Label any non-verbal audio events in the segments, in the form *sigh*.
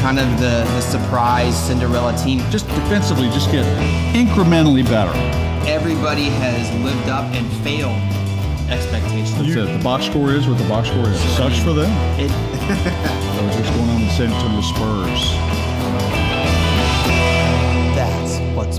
kind of the, the surprise Cinderella team. Just defensively, just get incrementally better. Everybody has lived up and failed expectations. That's it. The box score is what the box score is. Sucks for them. It, *laughs* So what's going on with San Antonio Spurs? that's what's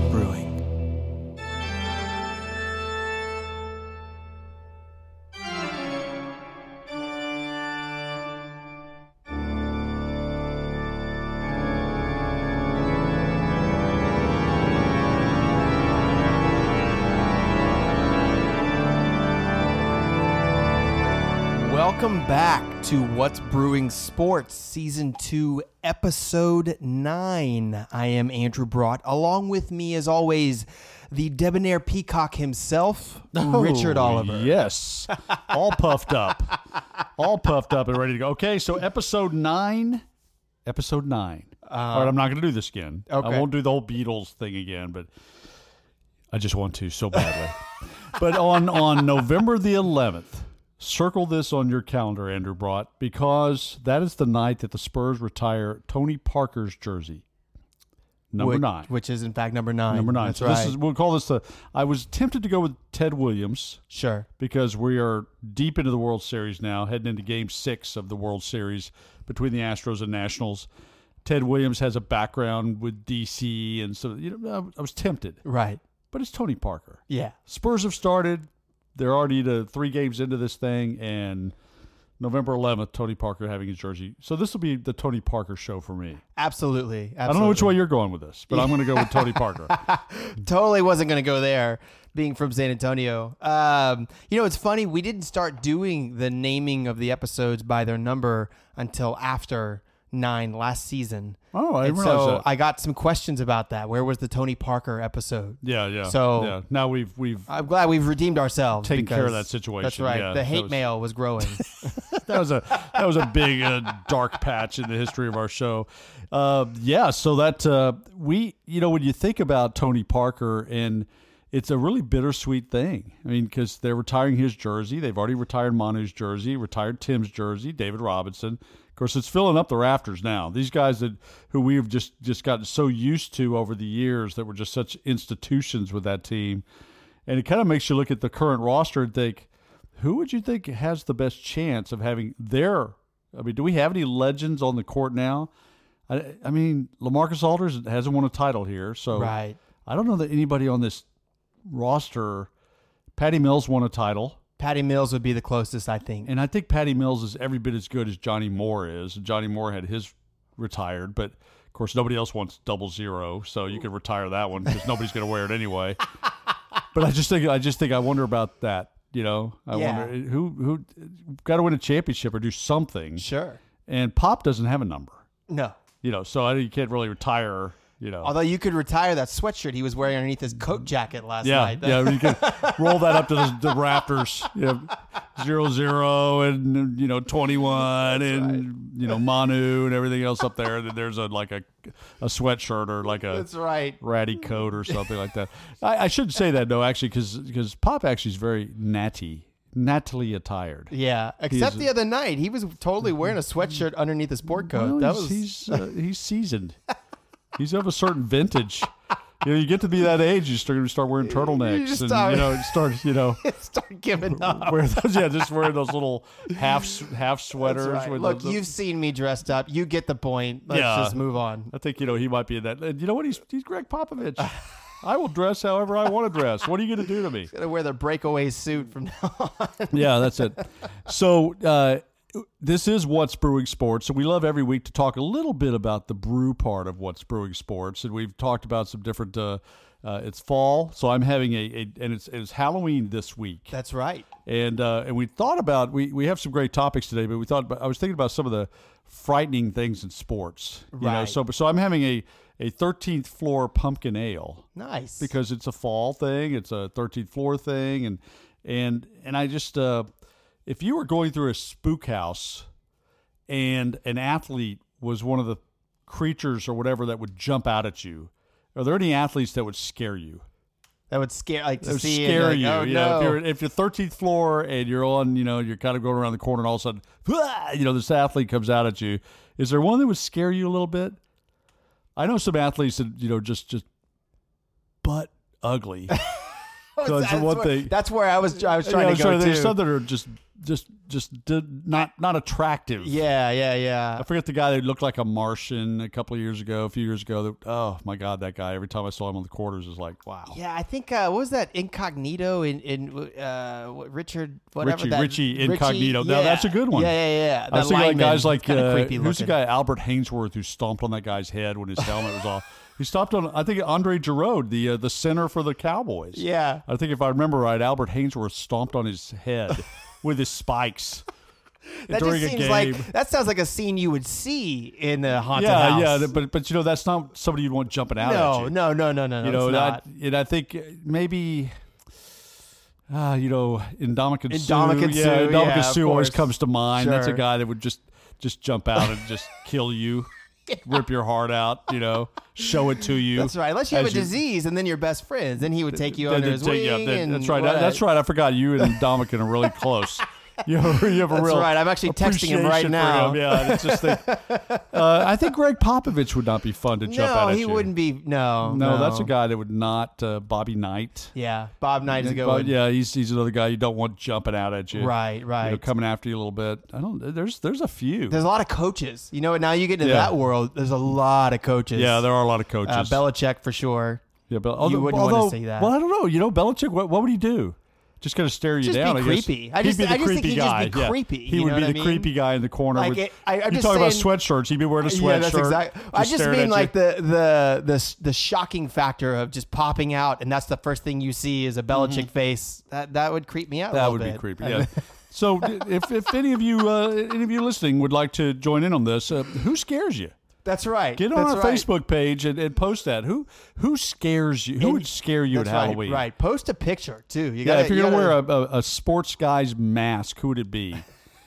Welcome back to What's Brewing Sports, Season 2, Episode 9. I am Andrew Brought. Along with me, as always, the debonair peacock himself, oh, Richard Oh, Oliver. Yes. All puffed up. All puffed up and ready to go. Okay, so episode nine. Episode nine. All right, I'm not going to do this again. Okay. I won't do the whole Beatles thing again, but I just want to so badly. but on on November the 11th, circle this on your calendar, Andrew Brought, because that is the night that the Spurs retire Tony Parker's jersey. Number which, nine. Which is, in fact, number nine. Number nine. That's so right. this is we'll call this the. I was tempted to go with Ted Williams sure. because we are deep into the World Series now, heading into Game Six of the World Series between the Astros and Nationals. Ted Williams has a background with DC, and so you know I- I was tempted, Right. but it's Tony Parker. Yeah. Spurs have started; they're already to three games into this thing, and November 11th, Tony Parker having his jersey. So this will be the Tony Parker show for me. Absolutely. Absolutely. I don't know which way you're going with this, but I'm going to go with Tony Parker. *laughs* totally wasn't going to go there being from San Antonio. Um, you know, it's funny. We didn't start doing the naming of the episodes by their number until after nine last season. Oh, I and realize so that. I got some questions about that. Where was the Tony Parker episode? Yeah, yeah. So- yeah. now we've we've I'm glad we've redeemed ourselves. Taken care of that situation, That's right. yeah, the hate was- mail was growing. *laughs* that was a that was a big uh, dark patch in the history of our show. Uh, yeah, so that uh, we you know when you think about Tony Parker and it's a really bittersweet thing. I mean, because they're retiring his jersey, they've already retired Manu's jersey, retired Tim's jersey, David Robinson. Of course, it's filling up the rafters now. These guys that who we've just just gotten so used to over the years that were just such institutions with that team, and it kind of makes you look at the current roster and think who would you think has the best chance of having their? I mean, do we have any legends on the court now? I, I mean, LaMarcus Aldridge hasn't won a title here, so right. I don't know that anybody on this roster. Patty Mills won a title, Patty Mills would be the closest, I think. and I think Patty Mills is every bit as good as Johnny Moore is. Johnny Moore had his retired, but of course nobody else wants double zero, so you could retire that one because nobody's going to wear it anyway. *laughs* but I just think I just think I wonder about that. You know, I Yeah. wonder who who got to win a championship or do something. Sure. And Pop doesn't have a number. No. You know, so I you can't really retire. You know, Although you could retire that sweatshirt he was wearing underneath his coat jacket last yeah, night. yeah, you can *laughs* roll that up to the, the rafters. You know, zero zero and you know twenty one and you know Manu and everything else up there. There's a like a a sweatshirt or like a That's right. ratty coat or something like that. I, I should say that though, actually, because because Pop actually is very natty, nattily attired. Yeah, except the other night, he was totally wearing a sweatshirt underneath his sport coat. Well, that he's was he's, uh, he's seasoned. *laughs* he's of a certain vintage. You know, you get to be that age, you start you start wearing turtlenecks, just and start- you know, start you know. *laughs* start giving *laughs* up. wear those, yeah, just wearing those little half half sweaters. Right. with Look, the- the- you've seen me dressed up. You get the point. Let's Yeah. just move on. I think you know he might be in that. And you know what? He's he's Gregg Popovich. *laughs* I will dress however I want to dress. What are you going to do to me? Gonna wear the breakaway suit from now on. yeah, that's it. So uh, this is what's brewing sports. So we love every week to talk a little bit about the brew part of what's brewing sports, and we've talked about some different. Uh, uh, it's fall, so I'm having a, a and it's it's Halloween this week. That's right. and uh, and we thought about we we have some great topics today, but we thought about, I was thinking about some of the frightening things in sports. You know, Right. so so I'm having a a 13th floor pumpkin ale Nice. because it's a fall thing, it's a 13th floor thing, and and and I just uh, if you were going through a spook house and an athlete was one of the creatures or whatever that would jump out at you, are there any athletes that would scare you? That would scare like to would see scare and you. oh, you know, no. if you're if you're 13th floor and you're on, you know, you're kind of going around the corner, and all of a sudden, "Wah!" you know, this athlete comes out at you. Is there one that would scare you a little bit? I know some athletes that you know just just butt ugly. *laughs* So it's that's, one where, thing. that's where I was. I was You trying know, to go there's to. some that are just just just did not not attractive. Yeah, yeah, yeah. I forget the guy that looked like a Martian a couple of years ago, a few years ago. That, oh my God, that guy! Every time I saw him on the quarters, is like, wow. Yeah, I think uh, what was that incognito in in uh, what- Richard whatever Richie- that Richie Incognito. Now, yeah. that's a good one. Yeah, yeah, yeah. I was That thinking like guys like uh, who's the guy Albert Haynesworth who stomped on that guy's head when his helmet was off. *laughs* He stomped on I think Andre Gurode, the uh, the center for the Cowboys. Yeah. I think if I remember right, Albert Haynesworth stomped on his head *laughs* with his spikes *laughs* That during just a seems game. like that sounds like a scene you would see in a haunted yeah, house. yeah, yeah, but but you know that's not somebody you'd want jumping out at no, you. no, no, no, no, no. you know, it's and I, think maybe. Uh, you know, Ndamukong Suh. Ndamukong yeah, Suh, yeah, always comes to mind. That's a guy that would just just jump out and just *laughs* kill you, *laughs* rip your heart out. You know, show it to you. That's right. Unless you have a as you- disease and then you're best friends, then he would take you Then under they his take wing. And that's right. That's right. I forgot you and Ndamukong are really close. *laughs* You have, you have a That's real right. I'm actually texting him right now. him. Yeah, it's just *laughs* uh, I think Gregg Popovich would not be fun to jump No, out at he you. wouldn't be. No, No, that's a guy that would not. Uh, Bobby Knight. Yeah, Bob Knight is a good But one. yeah, he's he's another guy you don't want jumping out at you. Right, You right. know, coming after you a little bit. I don't. There's there's a few. There's a lot of coaches. You know, now you get into Yeah. that world. There's a lot of coaches. yeah, there are a lot of coaches. uh, Belichick for sure. yeah, but although, wouldn't wanna although- see that. Well, I don't know. You know, Belichick. What, what would he do? Just kind of stare you Just be down. I guess. creepy. I He'd just- be the I just think he'd just be yeah. creepy, He would be the mean? creepy guy in the corner. Like with, it- I- I'm you just talk about sweatshirts. He'd be wearing a sweatshirt. Yeah, that's exactly. I just mean like the, the the the shocking factor of just popping out, and that's the first thing you see is a Belichick face. That that would creep me out. a Mm-hmm. That would be creepy. Yeah. so if if any of you uh, any of you listening would like to join in on this, uh, who scares you? That's right. Get on That's our right. Facebook page and, and post that. Who who scares you? Who would scare you at That's right, Halloween? Right. Post a picture too. You Yeah, gotta, if you're you gonna gotta- wear a, a, sports guy's mask, who would it be?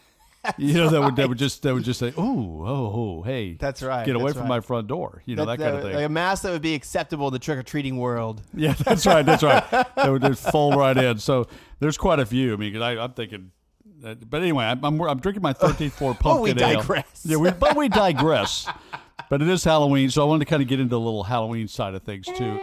*laughs* you know that would that would just that would just say, oh, oh, oh, hey, That's right, Get away from my front door. You know that, that- kind of thing. Like a mask that would be acceptable in the trick or treating world. *laughs* yeah, that's right. That's right. that would just fold right in. So there's quite a few. I mean, 'cause I, I'm thinking. that- But anyway, I'm, I'm, I'm drinking my 13th floor *laughs* pumpkin Oh, we ale. digress. Yeah, we, but we digress. But it is Halloween, so I wanted to kind of get into the little Halloween side of things too.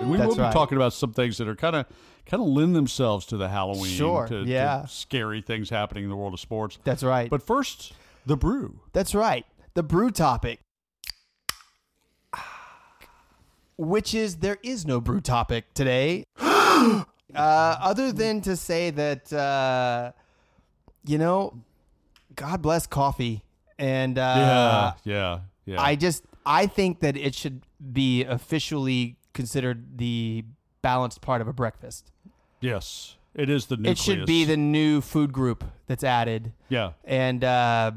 And we That's will be right. talking about some things that are kind of kind of lend themselves to the Halloween, Sure, to, to yeah. scary things happening in the world of sports. That's right. But first, the brew. That's right. The brew topic. Which is there is no brew topic today. *gasps* uh, other than to say that uh, you know, God bless coffee. And uh, yeah, yeah, yeah. I just I think that it should be officially considered the balanced part of a breakfast. yes, it is the nucleus. It should be the new food group that's added. yeah. and uh,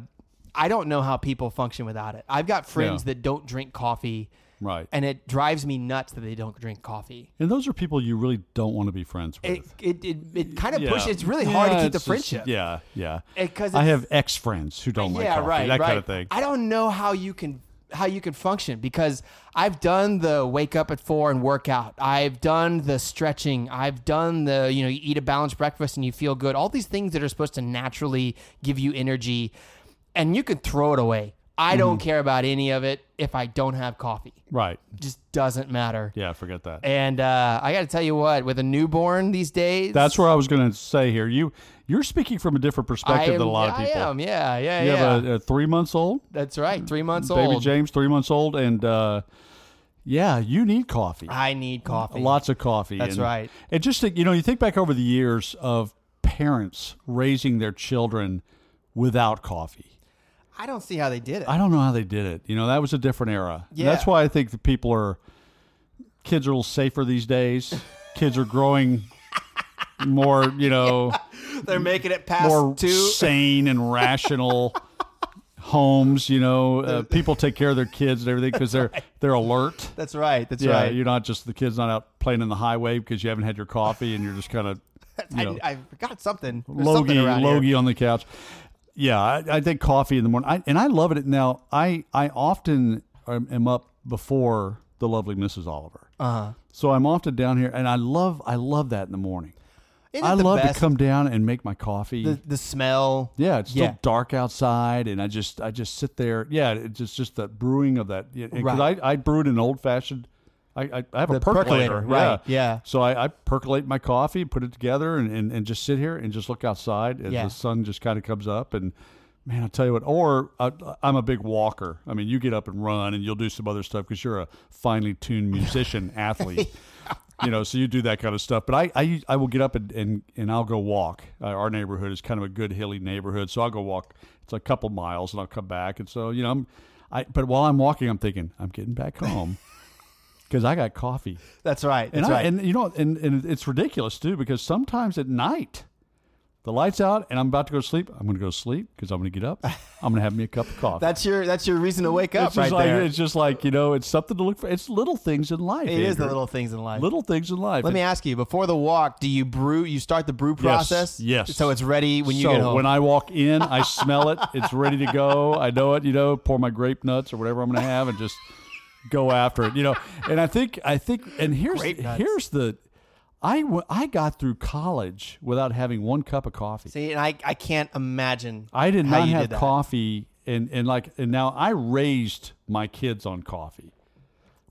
I don't know how people function without it. I've got friends Yeah. that don't drink coffee, Right. and it drives me nuts that they don't drink coffee. And those are people you really don't want to be friends with. it it, it kind of Yeah. pushes. It's really hard to keep the just- friendship. yeah, yeah. because I have ex friends who don't like coffee, right, that right. kind of thing. I don't know how you can how you can function because I've done the wake up at four and work out. I've done the stretching. I've done the you know you eat a balanced breakfast and you feel good. All these things that are supposed to naturally give you energy, and you can throw it away. I don't Mm-hmm. care about any of it if I don't have coffee. right. just doesn't matter. Yeah, forget that. And uh, I got to tell you what, with a newborn these days, That's where I was going to say here. You you're speaking from a different I perspective am, than a lot of people. I am, yeah, yeah, Yeah. You yeah. have a, a three months old That's right, three months old. baby old. James, three months old, and uh, yeah, you need coffee. I need coffee. Lots of coffee. That's and, right. And just think, you know, you think back over the years of parents raising their children without coffee. I don't see how they did it. I don't know how they did it. You know, that was a different era. And Yeah. That's why I think the people are kids are a little safer these days. kids are growing *laughs* more, you know, They're making it past more two. sane and rational *laughs* homes, you know. Uh, people take care of their kids and everything because they're *laughs* they're alert. That's right. That's yeah, right. you're not just the kids not out playing in the highway because you haven't had your coffee and you're just kind of you know, I, I forgot something. There's logie something around here. logie on the couch. Yeah, I, I think coffee in the morning, I, and I love it. Now, I I often am, am up before the lovely Mrs. Oliver. Uh huh. So I'm often down here, and I love I love that in the morning. Isn't I love best? to come down and make my coffee. the the smell. yeah, it's still Yeah. dark outside, and I just I just sit there. Yeah, it's just just the brewing of that. Because Right. I I brewed an old fashioned. I, I, I have a The percolator, percolator, right, yeah. So I, I percolate my coffee, put it together, and, and, and just sit here and just look outside as Yeah. the sun just kind of comes up. And man, I'll tell you what. Or I, I'm a big walker. I mean, you get up and run, and you'll do some other stuff because you're a finely tuned musician *laughs* athlete. You know, so you do that kind of stuff. But I, I, I will get up and, and, and I'll go walk. Uh, our neighborhood is kind of a good hilly neighborhood, so I'll go walk. It's a couple miles, and I'll come back. And so you know, I'm, I. But while I'm walking, I'm thinking I'm getting back home because I got coffee. That's right. And That's I, right. and you know, and, and it's ridiculous too because sometimes at night, the lights out and I'm about to go to sleep. I'm going to go to sleep because I'm going to get up. *laughs* I'm going to have me a cup of coffee. that's your that's your reason to wake up it's right just like there. it's just like you know, it's something to look for. It's little things in life. It is the little things in life. little things in life. Let me ask you: Before the walk, do you brew? You start the brew process. yes. So it's ready when you so get home. when I walk in, I *laughs* smell it. It's ready to go. I know it. You know, pour my grape nuts or whatever I'm going to have, and just go after it. You know, and I think I think, and here's here's the, I w- I got through college without having one cup of coffee. See, and I I can't imagine. I did not have did coffee, and and like and now I raised my kids on coffee.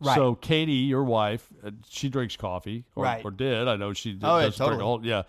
Right. So Katie, your wife, uh, she drinks coffee, or, Right. or did. I know she did, Oh, yeah, doesn't drink a totally. whole. Yeah,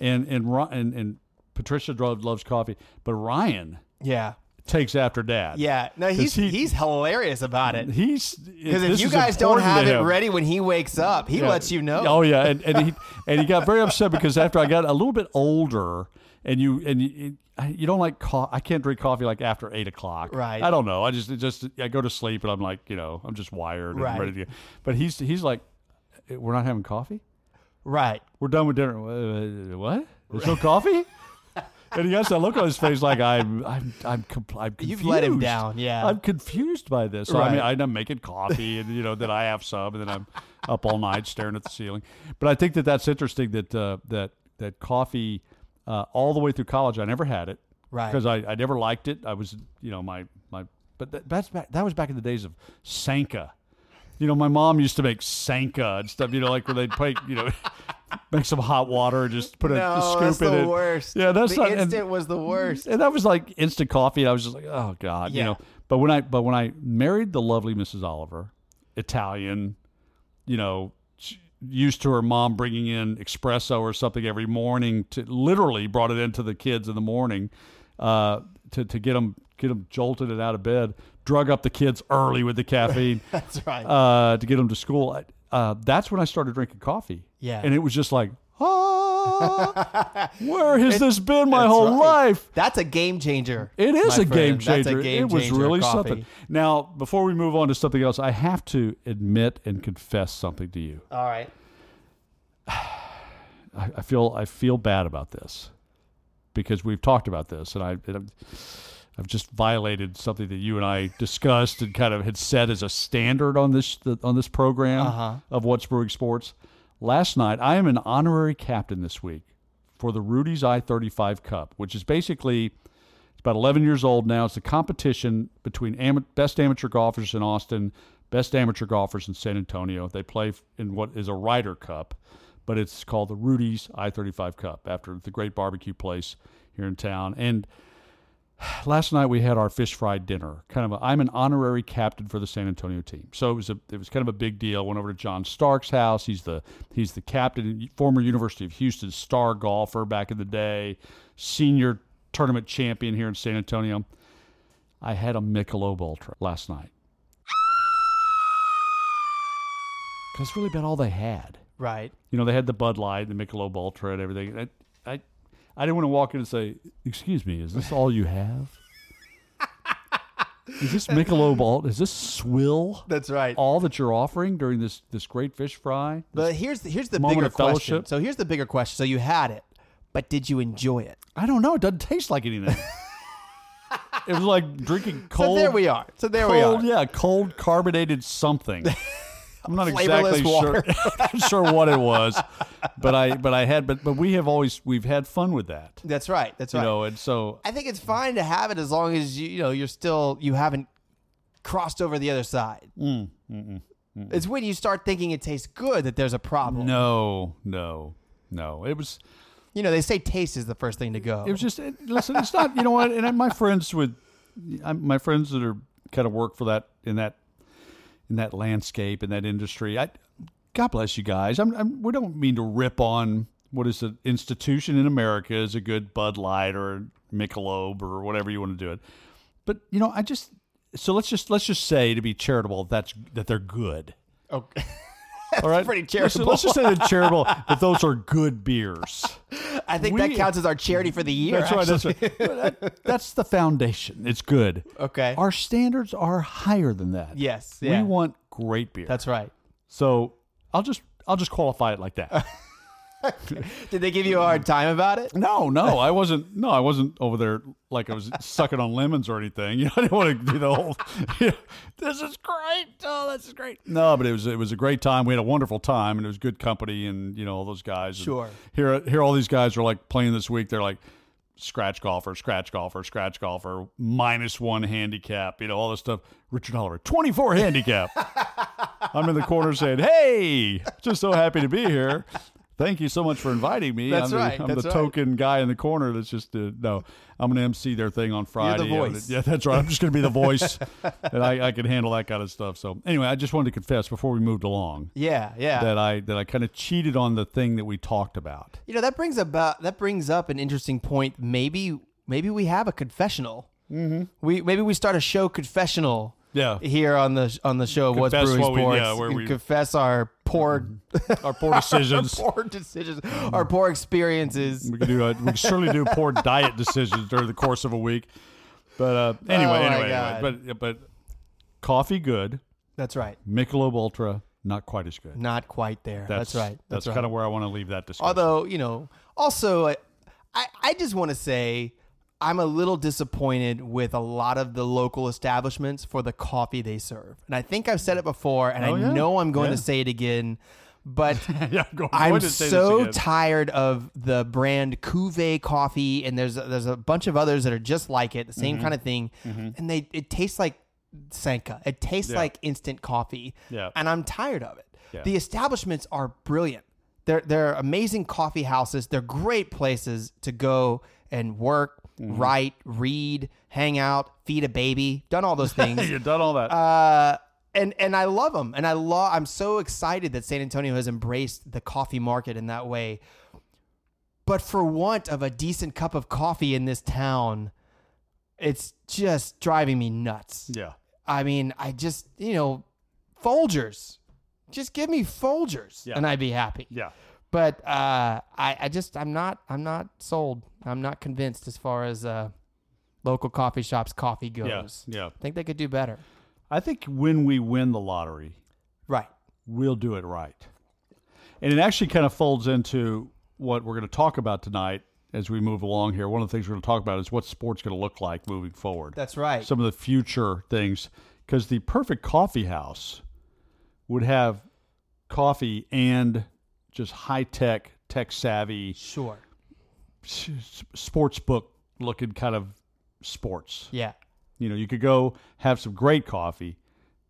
and and and, and Patricia loves coffee, but Ryan Yeah. Takes after Dad. Yeah. No, he's he- he's hilarious about it. he's Because if you guys don't have it ready when he wakes up, he Yeah. lets you know. Oh yeah, and, and he *laughs* and he got very upset because after I got a little bit older, and you and you, you don't like co- I can't drink coffee like after eight o'clock. Right. I don't know. I just just I go to sleep and I'm like you know I'm just wired and Right. ready to. Go. But he's he's like, eh, we're not having coffee. Right. We're done with dinner. What? There's no coffee. And he has that look on his face like I'm, I'm, I'm, compl- I'm confused. You've let him down, yeah. I'm confused by this. So I mean, Right. I'm making coffee, and you know, then I have some, and then I'm up all night staring at the ceiling. But I think that that's interesting that uh, that that coffee, uh, all the way through college, I never had it, Right. Because I, I never liked it. I was, you know, my my, but that, that's back, that was back in the days of Sanka. You know, my mom used to make Sanka and stuff. You know, like where they'd put, you know, *laughs* make some hot water and just put a, No, a scoop that's in the it. worst. Yeah, that's the not. and- instant was the worst. and that was like instant coffee. And I was just like, oh god, yeah. you know. But when I but when I married the lovely Mrs. Oliver, Italian, you know, used to her mom bringing in espresso or something every morning to literally brought it into the kids in the morning uh, to to get them get them jolted and out of bed, drug up the kids early with the caffeine *laughs* That's right. uh, to get them to school. Uh, that's when I started drinking coffee. Yeah. and it was just like. *laughs* Ah, where has this been my whole right. life? That's a game changer. It is a game friend. Changer. a game it was really coffee. something. Now, before we move on to something else, I have to admit and confess something to you. All right. *sighs* I, I feel I feel bad about this because we've talked about this, and I. And I've just violated something that you and I discussed and kind of had set as a standard on this on this program Uh-huh. of what's brewing sports. Last night, I am an honorary captain this week for the Rudy's I thirty five Cup, which is basically it's about eleven years old now. It's a competition between ama- best amateur golfers in Austin, best amateur golfers in San Antonio. They play in what is a Ryder Cup, but it's called the Rudy's I thirty five Cup after the great barbecue place here in town and *sighs* last night we had our fish fry dinner. Kind of, a, I'm an honorary captain for the San Antonio team, so it was a it was kind of a big deal. Went over to John Stark's house. He's the he's the captain, former University of Houston star golfer back in the day, senior tournament champion here in San Antonio. I had a Michelob Ultra last night. That's really about all they had. Right. You know, they had the Bud Light, the Michelob Ultra, and everything. I, I, I didn't want to walk in and say, "Excuse me, is this all you have? is this Michelob Ultra? Is this swill? That's right. All that you're offering during this this great fish fry? But here's the, here's the moment bigger of question. fellowship. So here's the bigger question. So you had it, but did you enjoy it? I don't know. It doesn't taste like anything. *laughs* it was like drinking cold. so there we are. So there we are. yeah, cold carbonated something. *laughs* I'm not exactly water. *laughs* sure, sure what it was, but I but I had but but we have always we've had fun with that, That's right. That's you right. know, and so I think it's fine to have it as long as you you know you're still you haven't crossed over the other side. Mm, mm, mm, mm It's when you start thinking it tastes good that there's a problem. No, no, no. It was. You know, they say taste is the first thing to go. It was just it, listen. It's not. You know what? And my friends with I'm, my friends that are kind of work for that in that in that landscape in that industry. I God bless you guys. I'm, I'm we don't mean to rip on what is an institution in America is a good Bud Light or Michelob or whatever you want to do it. But you know, I just so let's just let's just say to be charitable that's that they're good. okay. *laughs* All right, pretty Let's- charitable. Let's, just say they're charitable *laughs* that those are good beers. I think that counts as our charity for the year. That's right. That's right. That- that's the foundation. It's good. Okay. Our standards are higher than that. Yes. Yeah. We want great beer. That's right. so I'll just I'll just qualify it like that. *laughs* *laughs* Did they give you a hard time about it? no, no, I wasn't. No, I wasn't over there like I was sucking on lemons or anything. *laughs* You know, I didn't want to do the whole. *laughs* this is great. Oh, this is great. No, but it was it was a great time. We had a wonderful time, and it was good company, and you know all those guys. And Sure. Here, here, all these guys are like playing this week. They're like scratch golfer, scratch golfer, scratch golfer, minus one handicap. You know all this stuff. Richard Oliver, twenty four handicap. I'm in the corner saying, "Hey, just so happy to be here. Thank you so much for inviting me. That's I'm the, right, I'm that's the right. token guy in the corner that's just uh, no. I'm going to MC their thing on Friday. I'm gonna- voice. Yeah, that's right. I'm just going to be the *laughs* voice, and I, I can handle that kind of stuff. So anyway, I just wanted to confess before we moved along Yeah. Yeah. that I that I kind of cheated on the thing that we talked about. You know that brings about that brings up an interesting point. Maybe maybe we have a confessional. Mm-hmm. We maybe we start a show confessional. Yeah. Here on the on the show, of what's Confess brewing what we- sports, yeah, where and we- Mm-hmm. confess our poor, Our poor *laughs* decisions. our poor decisions, our poor experiences. We can do. A, we can certainly do poor *laughs* diet decisions during the course of a week. But uh, anyway, Oh, my anyway, God. anyway, but but coffee good. That's right. Michelob Ultra not quite as good. Not quite there. That's, right. That's, That's, right. kind of where I want to leave that discussion. Although, you know, also, I, I, I just want to say I'm a little disappointed with a lot of the local establishments for the coffee they serve. And I think I've said it before, and Oh, I yeah. know I'm going Yeah. to say it again, but *laughs* yeah, I'm going, I'm going to say so tired of the brand Cuvée coffee, and there's there's a bunch of others that are just like it, the Mm-hmm. same kind of thing, and they it tastes like Sanka. It tastes like instant coffee, Yeah. and I'm tired of it. The establishments are brilliant. They're they're amazing coffee houses. They're great places to go and work, Mm-hmm. write, read, hang out, feed a baby. Done all those *laughs* things. You've done all that. uh, and and I love them, and I love. I'm so excited that San Antonio has embraced the coffee market in that way. But for want of a decent cup of coffee in this town, it's just driving me nuts. yeah. I mean, I just you know, Folgers, just give me Folgers, Yeah. and I'd be happy. Yeah. But uh, I, I just I'm not I'm not sold. I'm not convinced as far as uh, local coffee shops coffee Yeah. goes. Yeah. I think they could do better. I think when we win the lottery, Right. we'll do it right. And it actually kind of folds into what we're going to talk about tonight as we move along here. One of the things we're going to talk about is what sport's going to look like moving forward. That's right. Some of the future things. Because the perfect coffee house would have coffee and just high tech, tech savvy, Sure. sports book looking kind of sports. Yeah. You know, you could go have some great coffee,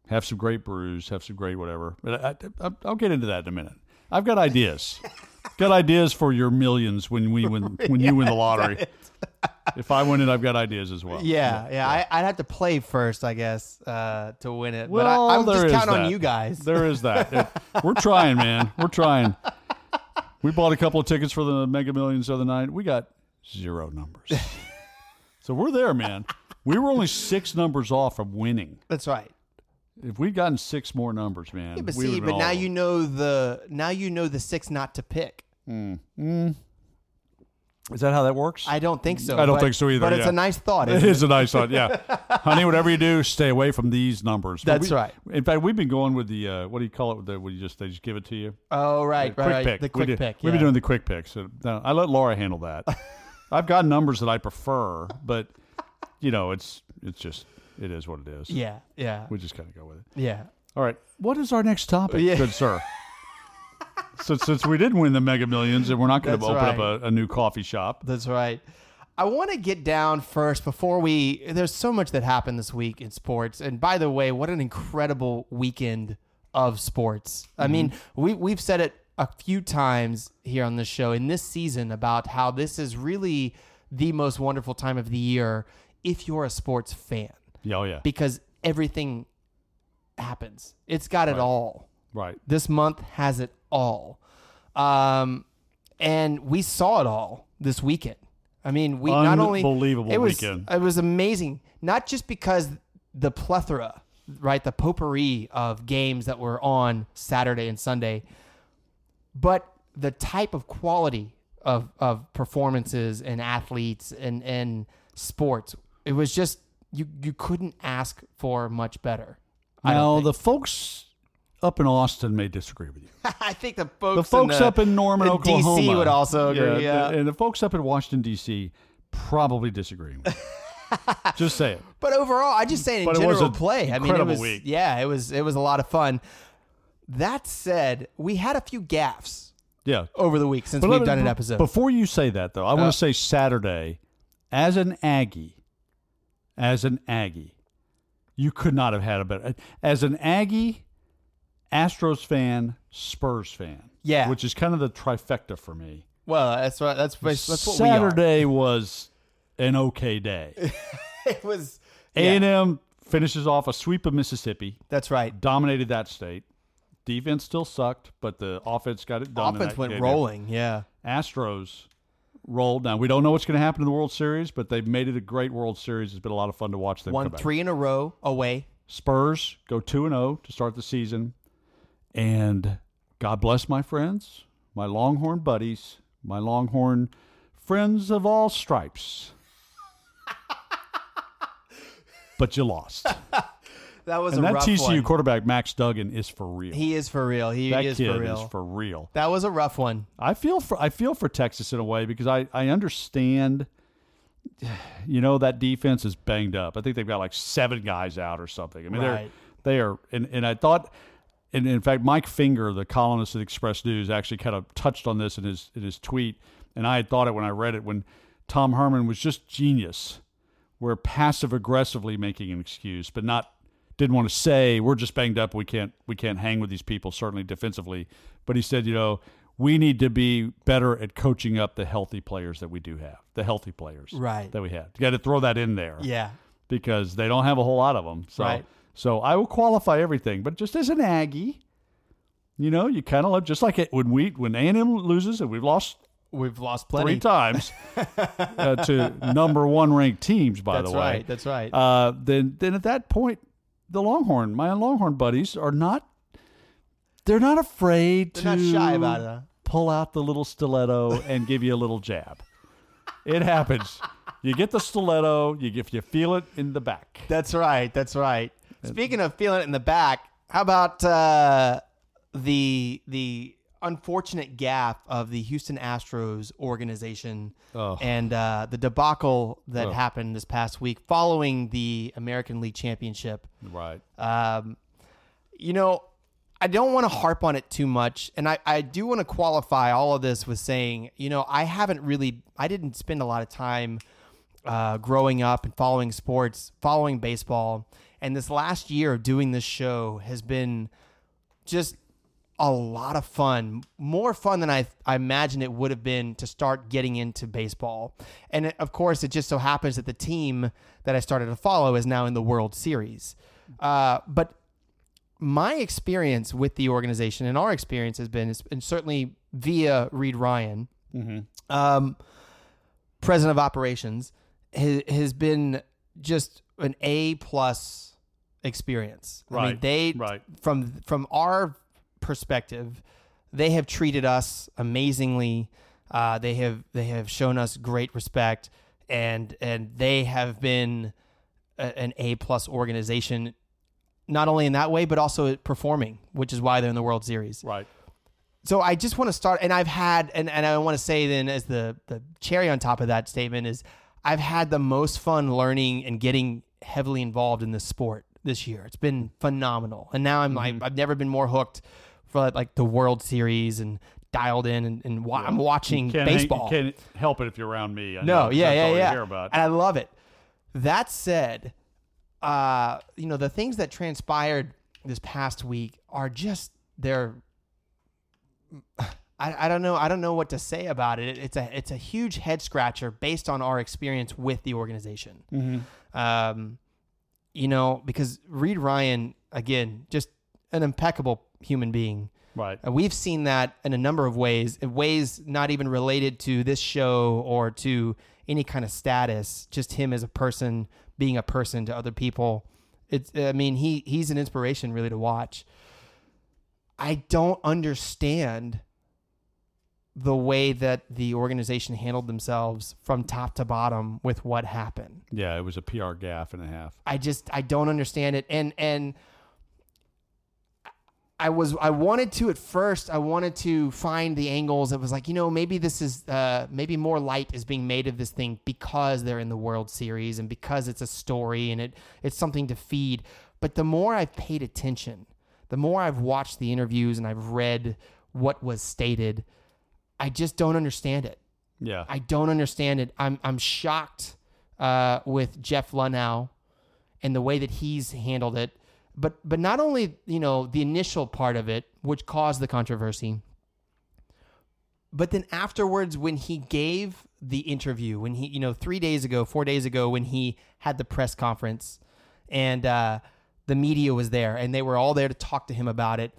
have some great brews, have some great whatever. But I, I, I'll get into that in a minute. I've got ideas. *laughs* got ideas for your millions when we win *laughs* when you win the lottery. *laughs* if I win it, I've got ideas as well. Yeah. Yeah. I, I'd have to play first, I guess, uh, to win it. Well, but I, I'm there just counting on you guys. There is that. *laughs* It- we're trying, man. We're trying. We bought a couple of tickets for the Mega Millions the other night. We got zero numbers. so we're there, man. We were only six numbers off from winning. That's right. If we'd gotten six more numbers, man, Yeah, but we see, but now you know the now you know the six not to pick. Mm. Mm. Is that how that works? I don't think so. I don't but- think so either, But it's yeah. a nice thought. it Isn't is a nice thought, yeah. *laughs* Honey, whatever you do, stay away from these numbers. But That's we- right. In fact, we've been going with the uh, what do you call it? With the, when you just they just give it to you. Oh right, quick right, right. pick. The We quick did- pick. We've yeah. been doing the quick pick. So uh, no, I let Laura handle that. *laughs* I've got numbers that I prefer, but you know, it's it's just it is what it is. Yeah, yeah, We just kind of go with it. yeah. All right. What is our next topic, Yeah. good sir? *laughs* since since we didn't win the Mega Millions, and we're not going to open right. up a, a new coffee shop. That's right. I want to get down first before we. There's so much that happened this week in sports, and by the way, what an incredible weekend of sports. I mm-hmm. mean, we we've said it a few times here on this show in this season about how this is really the most wonderful time of the year if you're a sports fan Yeah, oh yeah. because everything happens. It's got it all. right. This month has it all. Um, and we saw it all this weekend. I mean, we not only Unbelievable it was weekend. it was amazing, not just because the plethora, right, the potpourri of games that were on Saturday and Sunday, but the type of quality of of performances and athletes and and sports. It was just you you couldn't ask for much better. I don't Now the folks up in Austin may disagree with you. *laughs* I think the folks The folks in the- up in Norman, in Oklahoma, DC would also agree. Yeah, the- and the folks up in Washington D.C. probably disagree. *laughs* Just say it. but overall, I just in But it was general a play. I mean, it was week. yeah, it was it was a lot of fun. That said, we had a few gaffes Yeah. over the week since But we've me- done an episode. Before you say that, though, I Uh. want to say Saturday, as an Aggie, as an Aggie, you could not have had a better. As an Aggie, Astros fan, Spurs fan, Yeah. which is kind of the trifecta for me. well, that's what that's that's what. Saturday was an okay day. *laughs* It was A yeah, and M finishes off a sweep of Mississippi, that's right. dominated that state. Defense still sucked, but the offense got it done. Offense went rolling. Yeah, Astros rolled. Now we don't know what's going to happen in the World Series, but they've made it a great World Series. It's been a lot of fun to watch them. won back. three in a row away. Spurs go two and zero to start the season, and God bless my friends, my Longhorn buddies, my Longhorn friends of all stripes. *laughs* but you lost, That was and a that TCU one. quarterback Max Duggan is for real. He is for real. He that is kid for real. is for real. that was a rough one. I feel for I feel for Texas in a way because I I understand. *sighs* You know that defense is banged up. I think they've got like seven guys out or something. I mean Right. they're they are and, and I thought and in fact Mike Finger, the columnist at Express News, actually kind of touched on this in his in his tweet. And I had thought it when I read it when Tom Herman was just genius. We're passive aggressively making an excuse, but not didn't want to say we're just banged up. We can't we can't hang with these people certainly defensively. But he said, you know, we need to be better at coaching up the healthy players that we do have, the healthy players Right. that we have. You got to throw that in there Yeah, because they don't have a whole lot of them. So, Right. So I will qualify everything, but just as an Aggie, you know, you kind of love just like it when we when A and M loses and we've lost we've lost three plenty. times *laughs* uh, to number one ranked teams. By That's the way, That's right. That's right. uh, then then at that point, the Longhorn, my Longhorn buddies, are not. They're not afraid They're to not shy about it. huh? pull out the little stiletto and give you a little jab. It happens. You get the stiletto. You if you feel it in the back. That's right. That's right. Speaking of feeling it in the back, how about uh, the the unfortunate gaffe of the Houston Astros organization Oh. and uh, the debacle that Oh. happened this past week following the American League Championship? Right. Um, you know, I don't want to harp on it too much. And I, I do want to qualify all of this with saying, you know, I haven't really, I didn't spend a lot of time uh, growing up and following sports, following baseball. And this last year of doing this show has been just a lot of fun, more fun than I, I imagined it would have been to start getting into baseball. And of course, it just so happens that the team that I started to follow is now in the World Series. Uh, but my experience with the organization and our experience has been, and certainly via Reid Ryan, um, president of operations, has, has been just an A plus experience. I mean, they right. from from our perspective, they have treated us amazingly. Uh, they have they have shown us great respect, and and they have been a, an A plus organization, not only in that way but also performing, which is why they're in the World Series Right. so I just want to start, and I've had, and, and I want to say then as the the cherry on top of that statement is, I've had the most fun learning and getting heavily involved in this sport this year. It's been phenomenal, and now I'm like, I've never been more hooked for like the World Series and dialed in, and, and wa- I'm watching baseball. you can't help it if you're around me. I No, know, yeah, that's yeah, yeah. Hear about. And I love it. That said, uh, you know, the things that transpired this past week are just they're *sighs* I, I don't know I don't know what to say about it. It's a it's a huge head scratcher based on our experience with the organization. Mm-hmm. Um, you know, because Reid Ryan again, just an impeccable human being. Right. And we've seen that in a number of ways, in ways not even related to this show or to any kind of status. Just him as a person, being a person to other people. It's. I mean, he he's an inspiration really to watch. I don't understand the way that the organization handled themselves from top to bottom with what happened. Yeah, it was a PR gaff and a half. I just I don't understand it and and I was I wanted to at first I wanted to find the angles it was like you know maybe this is uh maybe more light is being made of this thing because they're in the World Series and because it's a story and it it's something to feed but the more I've paid attention the more I've watched the interviews and I've read what was stated I just don't understand it Yeah. I don't understand it. I'm I'm shocked uh, with Jeff Luhnow and the way that he's handled it. But but not only you know the initial part of it, which caused the controversy, but then afterwards when he gave the interview, when he you know three days ago, four days ago, when he had the press conference, and uh, the media was there and they were all there to talk to him about it.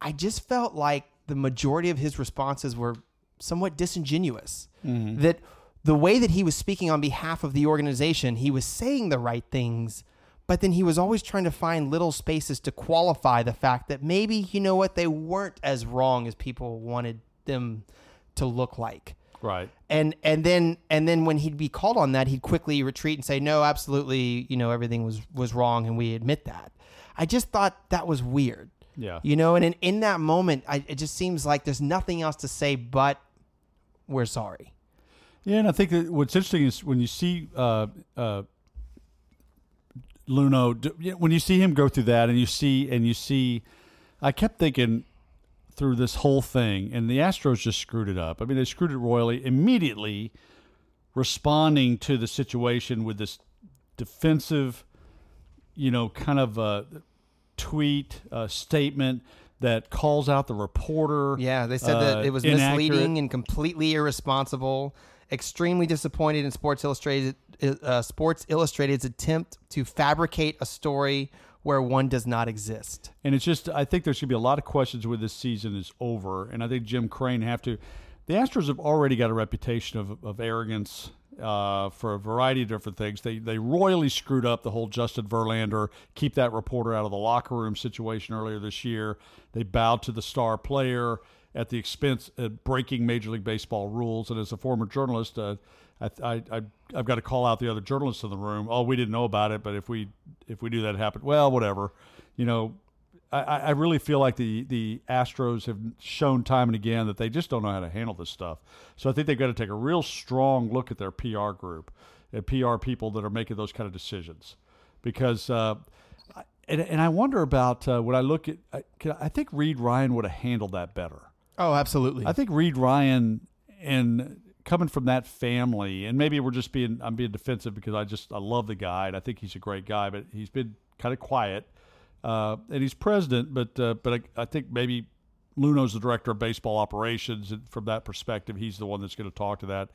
I just felt like the majority of his responses were somewhat disingenuous. Mm-hmm. That the way that he was speaking on behalf of the organization, he was saying the right things, but then he was always trying to find little spaces to qualify the fact that maybe, you know what, they weren't as wrong as people wanted them to look like. Right. And and then and then when he'd be called on that, he'd quickly retreat and say, "No, absolutely, you know, everything was was wrong and we admit that." I just thought that was weird. Yeah. You know, and in, in that moment, I, it just seems like there's nothing else to say but we're sorry. Yeah, and I think that what's interesting is when you see uh, uh, Luhnow, when you see him go through that, and you see, and you see, I kept thinking through this whole thing, and the Astros just screwed it up. I mean, they screwed it royally. Immediately responding to the situation with this defensive, you know, kind of a tweet, uh, statement that calls out the reporter. Yeah, they said uh, that it was inaccurate. misleading and completely irresponsible. Extremely disappointed in Sports Illustrated. Uh, Sports Illustrated's attempt to fabricate a story where one does not exist. And it's just, I think there's going to be a lot of questions when this season is over. And I think Jim Crane have to. The Astros have already got a reputation of, of arrogance uh, for a variety of different things. They they royally screwed up the whole Justin Verlander keep that reporter out of the locker room situation earlier this year. They bowed to the star player at the expense of breaking Major League Baseball rules. And as a former journalist, uh, I, I, I I've got to call out the other journalists in the room. Oh, we didn't know about it, but if we if we do that happen, well, whatever. You know, I, I really feel like the the Astros have shown time and again that they just don't know how to handle this stuff. So I think they've got to take a real strong look at their PR group and PR people that are making those kind of decisions, because. Uh, and, and I wonder about uh, when I look at, I, I think Reid Ryan would have handled that better. Oh, absolutely. I think Reid Ryan and coming from that family, and maybe we're just being I'm being defensive because I just I love the guy and I think he's a great guy, but he's been kind of quiet, uh, and he's president, but uh, but I, I think maybe Luhnow's the director of baseball operations, and from that perspective, he's the one that's going to talk to that.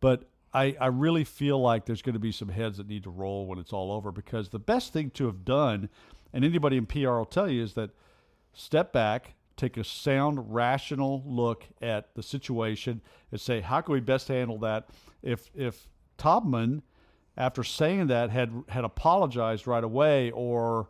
But I, I really feel like there's going to be some heads that need to roll when it's all over because the best thing to have done, and anybody in PR will tell you, is that step back, take a sound, rational look at the situation, and say, how can we best handle that? If if Taubman, after saying that, had had apologized right away, or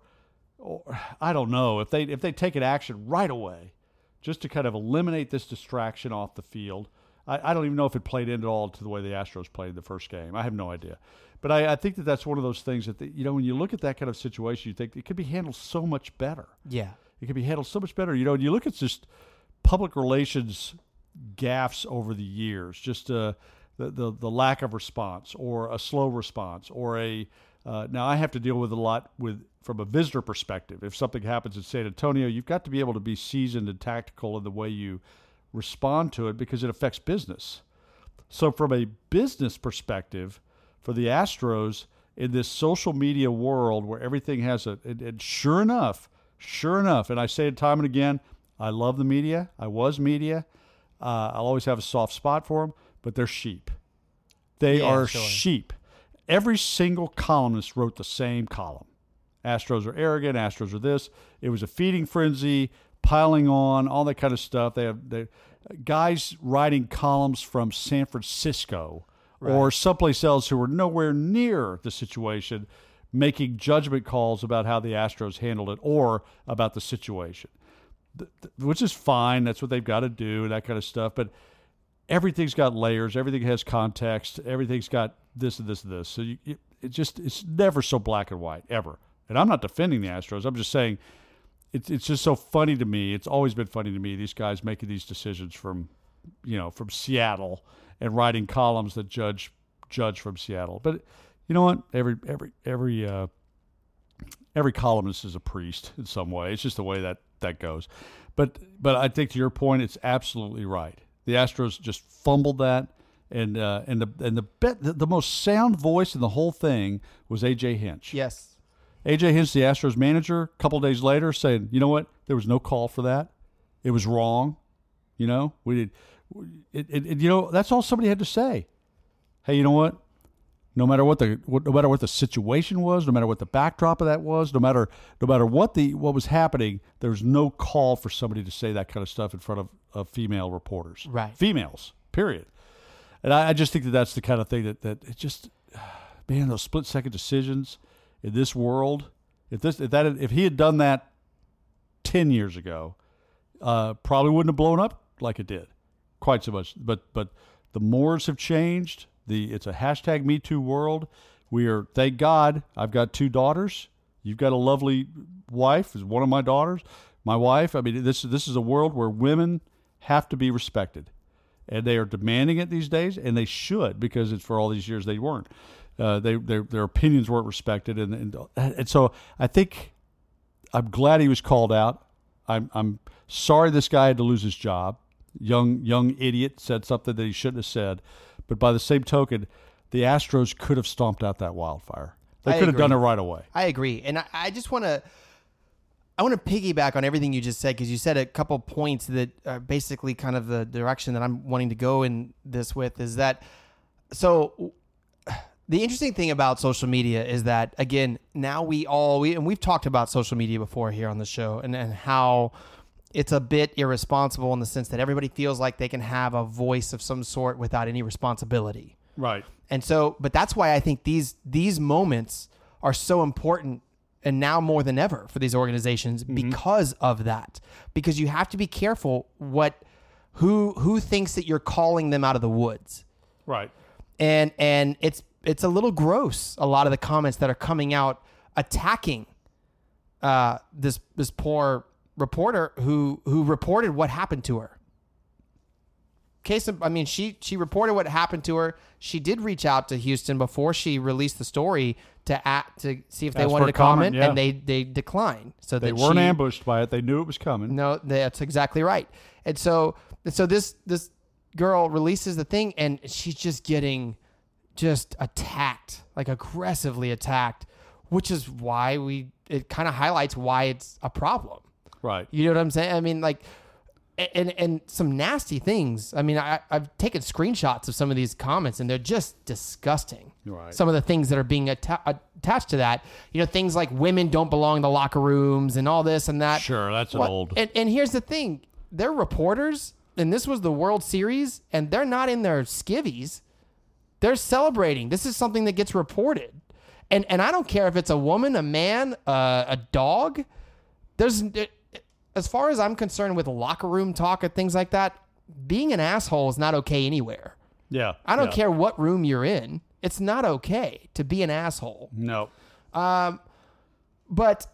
or I don't know if they if they take an action right away, just to kind of eliminate this distraction off the field. I, I don't even know if it played into all to the way the Astros played the first game. I have no idea, but I, I think that that's one of those things that the, you know when you look at that kind of situation, you think it could be handled so much better. yeah. It could be handled so much better. You know, and you look at just public relations gaffes over the years, just uh, the, the the lack of response, or a slow response, or a uh, now I have to deal with a lot with from a visitor perspective. If something happens in San Antonio, you've got to be able to be seasoned and tactical in the way you respond to it because it affects business. So, from a business perspective, for the Astros in this social media world where everything has a, and, and sure enough, sure enough, and I say it time and again, I love the media. I was media. Uh, I'll always have a soft spot for them, but they're sheep. They Yeah, are sure. sheep. Every single columnist wrote the same column. Astros are arrogant. Astros are this. It was a feeding frenzy, piling on, all that kind of stuff. They have they, guys writing columns from San Francisco or someplace else who were nowhere near the situation, making judgment calls about how the Astros handled it or about the situation, Th- th- which is fine. That's what they've got to do, that kind of stuff. But everything's got layers. Everything has context. Everything's got this and this and this. So you, you, it just it's never so black and white ever. And I'm not defending the Astros. I'm just saying it's it's just so funny to me. It's always been funny to me. These guys making these decisions from you know from Seattle and writing columns that judge judge from Seattle. But you know what? Every every every uh, every columnist is a priest in some way. It's just the way that that goes. But but I think to your point, it's absolutely right. The Astros just fumbled that, and uh, and the and the, bet, the the most sound voice in the whole thing was AJ Hinch. Yes. AJ Hinch, the Astros manager, a couple days later, saying, "You know what? There was no call for that. It was wrong. You know, we did. It, it, it- you know, that's all somebody had to say. Hey, you know what? No matter what the what, no matter what the situation was, no matter what the backdrop of that was, no matter no matter what the what was happening, there was no call for somebody to say that kind of stuff in front of, of female reporters, Right. Females, period. And I, I just think that that's the kind of thing that that it just *sighs* man those split second decisions in this world. If this if that if he had done that ten years ago, uh, probably wouldn't have blown up like it did, quite so much. But but the mores have changed. The it's a hashtag Me Too world. We are thank God. I've got two daughters. You've got a lovely wife. Is one of my daughters. My wife. I mean, this this is a world where women have to be respected, and they are demanding it these days, and they should because it's for all these years they weren't. Uh, they their their opinions weren't respected, and and, and so I think I'm glad he was called out. I'm I'm sorry this guy had to lose his job. Young young idiot said something that he shouldn't have said. But by the same token, the Astros could have stomped out that wildfire. They I could have done it right away. I agree, and I, I just want to. I want to piggyback on everything you just said because you said a couple points that are basically kind of the direction that I'm wanting to go in this with is that. So, the interesting thing about social media is that again, now we all we and we've talked about social media before here on the show and and how it's a bit irresponsible in the sense that everybody feels like they can have a voice of some sort without any responsibility. Right. And so, but that's why I think these these moments are so important and now more than ever for these organizations mm-hmm. because of that. Because you have to be careful what who who thinks that you're calling them out of the woods. Right. And and it's it's a little gross a lot of the comments that are coming out attacking uh this this poor reporter who who reported what happened to her case of, I mean, she she reported what happened to her. She did reach out to Houston before she released the story to act to see if they wanted to comment, comment, yeah. and they they declined. So They weren't she, ambushed by it. They knew it was coming. No, that's exactly right. And so so this this girl releases the thing, and she's just getting just attacked, like aggressively attacked, which is why we it kind of highlights why it's a problem. Right. You know what I'm saying? I mean, like, and and some nasty things. I mean, I, I've taken screenshots of some of these comments, and they're just disgusting. Right. Some of the things that are being atta- attached to that. You know, things like women don't belong in the locker rooms and all this and that. Sure, that's an old. And, and here's the thing: they're reporters, and this was the World Series, and they're not in their skivvies. They're celebrating. This is something that gets reported, and and I don't care if it's a woman, a man, uh, a dog. There's, it, as far as I'm concerned, with locker room talk and things like that, being an asshole is not okay anywhere. yeah. I don't yeah. care what room you're in. It's not okay to be an asshole. No. Um But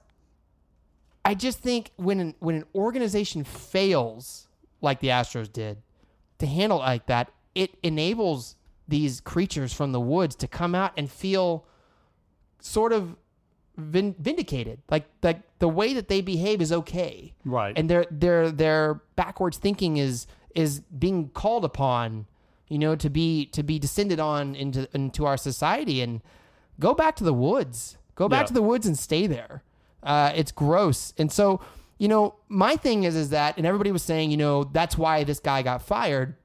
I just think when an, when an organization fails like the Astros did to handle it like that, it enables these creatures from the woods to come out and feel sort of vindicated. Like like the way that they behave is okay. Right. And their their their backwards thinking is is being called upon, you know, to be to be descended on into into our society and go back to the woods. Go back Yeah. to the woods and stay there. Uh, it's gross. And so, you know, my thing is, is that, and everybody was saying, you know, that's why this guy got fired.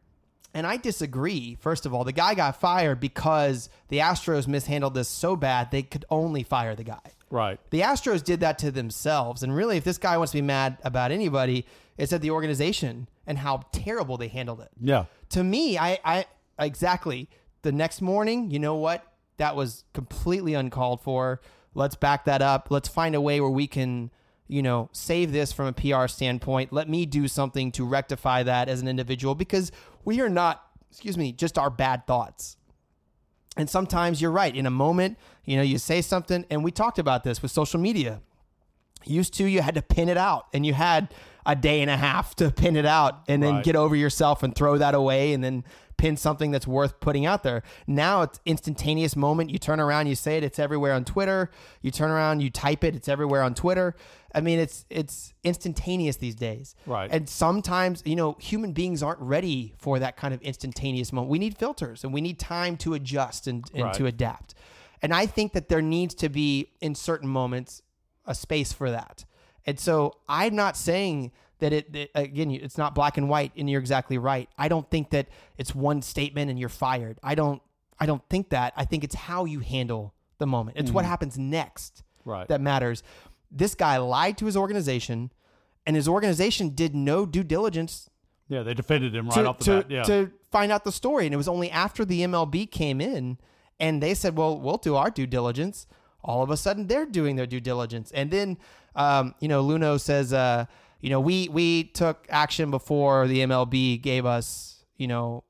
And I disagree. First of all, the guy got fired because the Astros mishandled this so bad they could only fire the guy. Right. The Astros did that to themselves. And really, if this guy wants to be mad about anybody, it's at the organization and how terrible they handled it. Yeah. To me, I, I exactly the next morning, you know what? That was completely uncalled for. Let's back that up. Let's find a way where we can, you know, save this from a PR standpoint. Let me do something to rectify that as an individual because we are not, excuse me, just our bad thoughts. And sometimes you're right. In a moment, you know, you say something, and we talked about this with social media. Used to, you had to pin it out, and you had a day and a half to pin it out and then Right. get over yourself and throw that away and then pin something that's worth putting out there. Now it's instantaneous moment. You turn around, you say it, it's everywhere on Twitter. You turn around, you type it, it's everywhere on Twitter. I mean, it's it's instantaneous these days. Right. And sometimes, you know, human beings aren't ready for that kind of instantaneous moment. We need filters and we need time to adjust and, and to adapt. And I think that there needs to be in certain moments a space for that. And so I'm not saying that it, that, again, it's not black and white and you're exactly right. I don't think that it's one statement and you're fired. I don't, I don't think that. I think it's how you handle the moment. It's what mm. happens next Right. that matters. This guy lied to his organization and his organization did no due diligence Yeah. They defended him right to, off the to, bat. Yeah. to find out the story. And it was only after the MLB came in and they said, well, we'll do our due diligence. All of a sudden, they're doing their due diligence. And then, um, you know, Luhnow says, uh, you know, we, we took action before the MLB gave us, you know,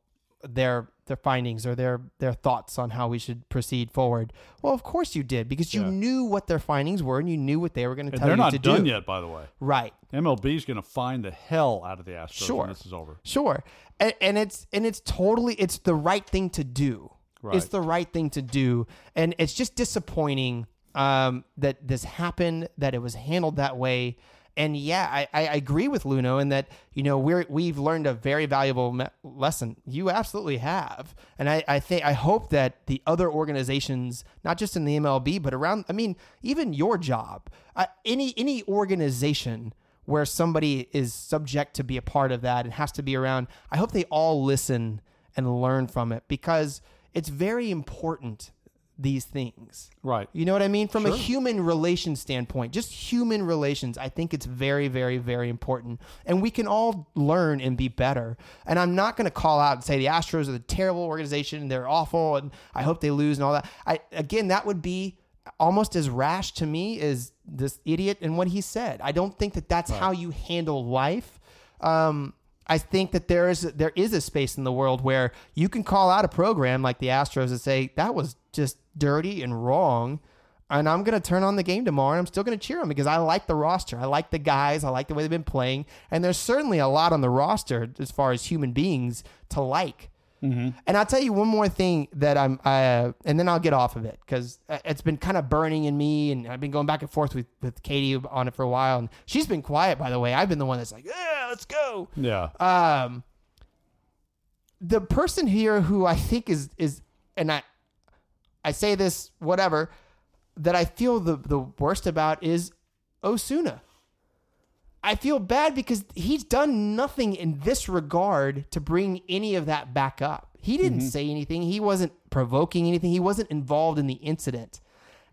their their findings or their their thoughts on how we should proceed forward. Well, of course you did because you Yeah. knew what their findings were and you knew what they were going to tell they're you not to done do. yet, by the way. Right. MLB is going to find the hell out of the Astros Sure. when this is over. Sure. And, and it's and it's totally it's the right thing to do. Right. It's the right thing to do. And it's just disappointing um, that this happened, that it was handled that way. And yeah, I, I agree with Luhnow in that, you know, we're we've learned a very valuable me- lesson. You absolutely have. And I, I think I hope that the other organizations, not just in the MLB, but around I mean, even your job, uh, any any organization where somebody is subject to be a part of that and has to be around, I hope they all listen and learn from it because it's very important, these things. Right. You know what I mean? From a human relation standpoint, just human relations, I think it's very, very, very important. And we can all learn and be better. And I'm not going to call out and say the Astros are the terrible organization, they're awful, and I hope they lose and all that. I again, that would be almost as rash to me as this idiot and what he said. I don't think that that's how you handle life. Um, I think that there is there is a space in the world where you can call out a program like the Astros and say that was just dirty and wrong, and I'm gonna turn on the game tomorrow. and I'm still gonna cheer them because I like the roster, I like the guys, I like the way they've been playing, and there's certainly a lot on the roster as far as human beings to like. And I'll tell you one more thing that I'm, uh, and then I'll get off of it because it's been kind of burning in me, and I've been going back and forth with, with Katie on it for a while, and she's been quiet, by the way. I've been the one that's like, yeah, let's go. Yeah. Um, the person here who I think is is, and I, I say this whatever, that I feel the the worst about is Osuna. I feel bad because he's done nothing in this regard to bring any of that back up. He didn't mm-hmm. say anything. He wasn't provoking anything. He wasn't involved in the incident.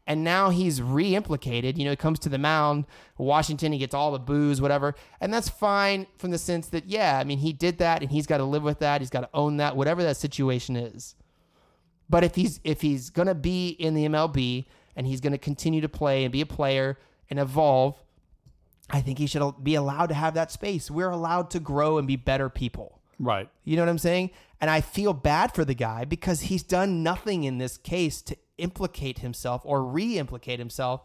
And now he's re-implicated. You know, he comes to the mound, Washington, he gets all the booze, whatever. And that's fine from the sense that, yeah, I mean, he did that and he's got to live with that. He's got to own that, whatever that situation is. But if he's if he's gonna be in the MLB and he's gonna continue to play and be a player and evolve, I think he should be allowed to have that space. We're allowed to grow and be better people. Right. You know what I'm saying? And I feel bad for the guy because he's done nothing in this case to implicate himself or re implicate himself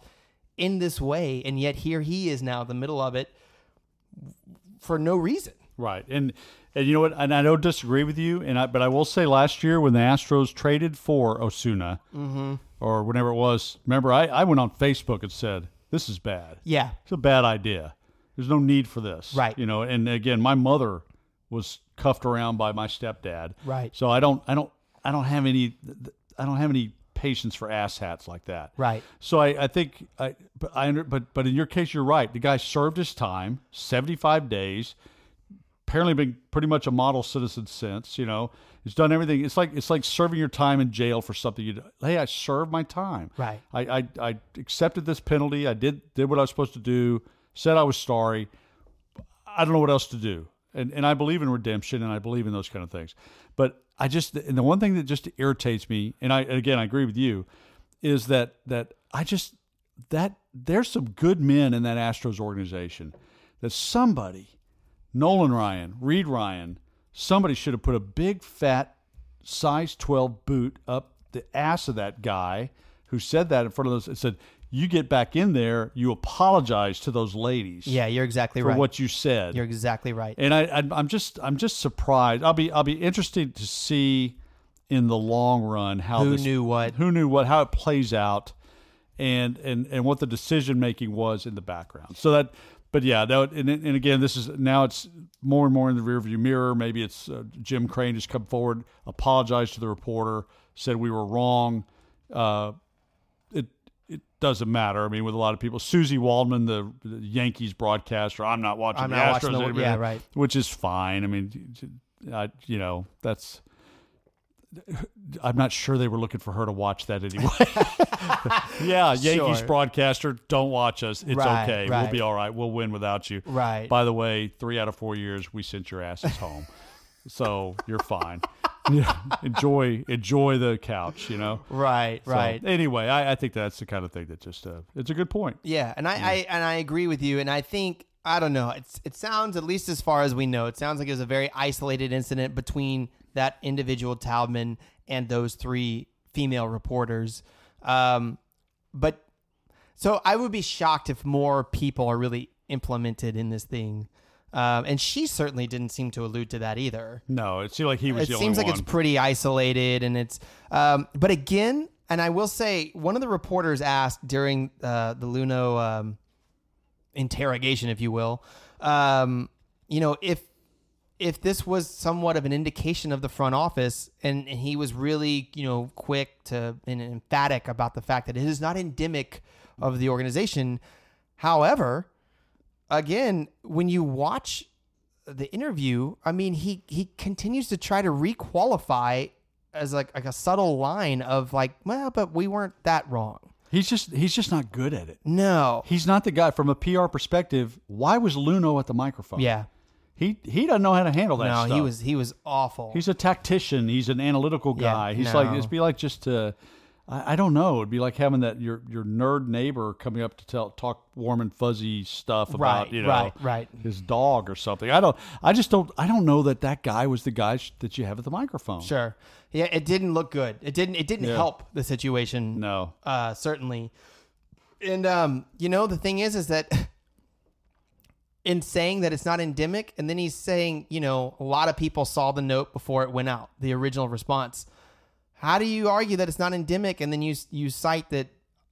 in this way. And yet here he is now in the middle of it for no reason. Right. And and you know what? And I don't disagree with you. And I but I will say last year when the Astros traded for Osuna Mm-hmm. or whenever it was, remember I, I went on Facebook and said, This is bad. Yeah. It's a bad idea. There's no need for this. Right. You know, and again, my mother was cuffed around by my stepdad. Right. So I don't I don't I don't have any I don't have any patience for asshats like that. Right. So I, I think I but I under, but but in your case you're right. The guy served his time, 75 days. Apparently been pretty much a model citizen since, you know. He's done everything. It's like it's like serving your time in jail for something you hey, I served my time. Right. I, I I accepted this penalty. I did did what I was supposed to do. Said I was sorry. I don't know what else to do. And and I believe in redemption and I believe in those kind of things. But I just and the one thing that just irritates me, and I and again I agree with you, is that that I just that there's some good men in that Astros organization. That somebody, Nolan Ryan, Reid Ryan, somebody should have put a big fat size 12 boot up the ass of that guy who said that in front of those and said, You get back in there, you apologize to those ladies Yeah, you're exactly for right. what you said. you're exactly right. and I, I I'm just I'm just surprised. I'll be I'll be interested to see in the long run how Who this, knew what? who knew what how it plays out and and and what the decision making was in the background. So that but yeah, that, and, and again, this is now it's more and more in the rearview mirror. Maybe it's uh, Jim Crane just come forward, apologized to the reporter, said we were wrong. Uh, it it doesn't matter. I mean, with a lot of people, Suzyn Waldman, the, the Yankees broadcaster, I'm not watching I'm the not Astros watching the- yeah, right. which is fine. I mean, I, you know, that's. I'm not sure they were looking for her to watch that anyway. *laughs* yeah, *laughs* Yankees Sure. broadcaster, don't watch us. It's Right, okay. right. We'll be all right. We'll win without you. Right. By the way, three out of four years we sent your asses home, so you're fine. *laughs* Yeah, enjoy enjoy the couch. You know. right, So, right. anyway, I, I think that's the kind of thing that just uh, it's a good point. Yeah, and I, I and I agree with you, and I think I don't know. It's it sounds at least as far as we know, it sounds like it was a very isolated incident between that individual Taubman and those three female reporters. Um, but so I would be shocked if more people are really implemented in this thing. Um, and she certainly didn't seem to allude to that either No, it seemed like he was it seems like one. it's pretty isolated and it's um, but again and i will say one of the reporters asked during uh, the Luhnow um, interrogation if you will um, you know if if this was somewhat of an indication of the front office and, and he was really you know quick to and emphatic about the fact that it is not endemic of the organization however again, when you watch the interview, I mean, he he continues to try to requalify as like like a subtle line of like, well, but we weren't that wrong. He's just he's just not good at it. No. He's not the guy from a PR perspective. Why was Luhnow at the microphone? Yeah. he he doesn't know how to handle that. No, he was he was awful. He's a tactician. He's an analytical Yeah, guy. He's no. like it'd be like just to, I, I don't know. It'd be like having that your your nerd neighbor coming up to tell talk warm and fuzzy stuff about Right, you know right, right. his dog or something. I don't. I just don't. I don't know that that guy was the guy sh- that you have at the microphone. sure. Yeah, it didn't look good. It didn't it didn't Yeah. help the situation. No. uh, certainly. And um, you know, the thing is, is that *laughs* in saying that it's not endemic, and then he's saying, you know, a lot of people saw the note before it went out, the original response. How do you argue that it's not endemic, and then you you cite that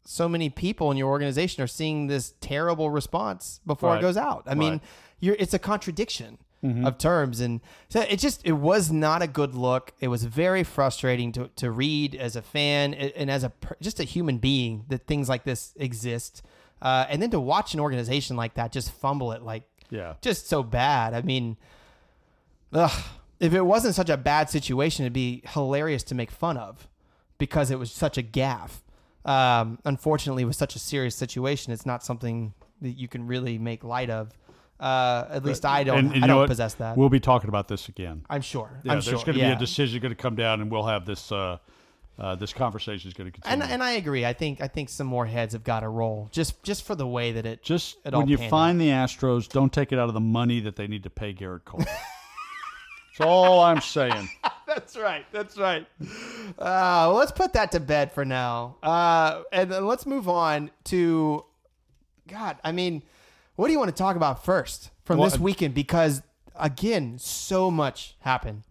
so many people in your organization are seeing this terrible response before Right. it goes out? I mean, Right. you're it's a contradiction of terms, and so it just it was not a good look. It was very frustrating to to read as a fan and as a just a human being that things like this exist, uh, and then to watch an organization like that just fumble it like Yeah. just so bad. I mean, ugh, if it wasn't such a bad situation, it'd be hilarious to make fun of because it was such a gaffe. Um, unfortunately, with such a serious situation, it's not something that you can really make light of. Uh, at least I don't. And- and I don't possess that. We'll be talking about this again. I'm sure. Yeah, I'm there's sure. going to yeah. be a decision going to come down, and we'll have this. Uh, uh, this conversation is going to continue. And and I agree. I think I think some more heads have got to roll just just for the way that it just it all when you find the Astros, don't take it out of the money that they need to pay Gerrit Cole. That's all I'm saying. *laughs* That's right. That's right. Uh, well, let's put that to bed for now. Uh, and then let's move on to God. I mean, what do you want to talk about first from Well, this weekend? Because again, so much happened.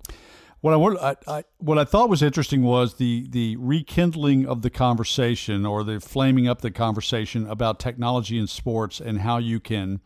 What I, I, I what I thought was interesting was the the rekindling of the conversation or the flaming up the conversation about technology in sports and how you can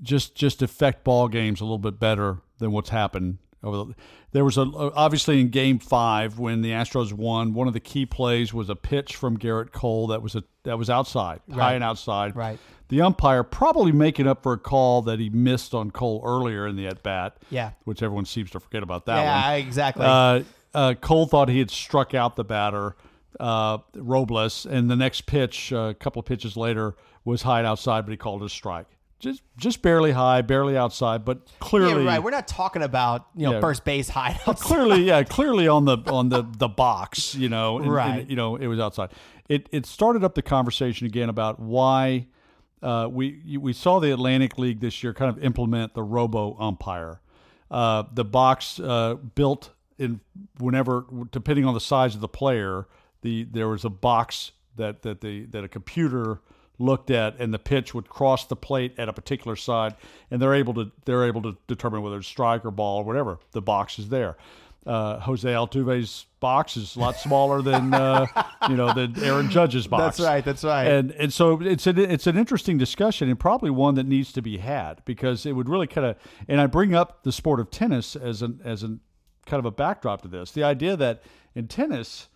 just just affect ball games a little bit better than what's happened over the, there was a uh, obviously in Game Five when the Astros won. One of the key plays was a pitch from Gerrit Cole that was a that was outside, high and outside. Right. The umpire probably making up for a call that he missed on Cole earlier in the at bat. Yeah. which everyone seems to forget about that one. yeah, exactly. Uh, uh, Cole thought he had struck out the batter, uh, Robles, and the next pitch, uh, a couple of pitches later, was high and outside, but he called it a strike. Just just barely high, barely outside, but yeah, clearly, right. We're not talking about you know Yeah. first base hideouts. clearly, yeah, *laughs* clearly on the on the the box, you know, and- and, Right. you know, it was outside. It it started up the conversation again about why uh, we we saw the Atlantic League this year kind of implement the robo umpire. Uh, the box uh, built in whenever, depending on the size of the player, the there was a box that that the that a computer looked at, and the pitch would cross the plate at a particular side, and they're able to they're able to determine whether it's strike or ball or whatever. The box is there. Uh, Jose Altuve's box is a lot smaller than uh, *laughs* you know than Aaron Judge's box. That's right. That's right. And and so it's an it's an interesting discussion and probably one that needs to be had because it would really kind of and I bring up the sport of tennis as an as an kind of a backdrop to this. The idea that in tennis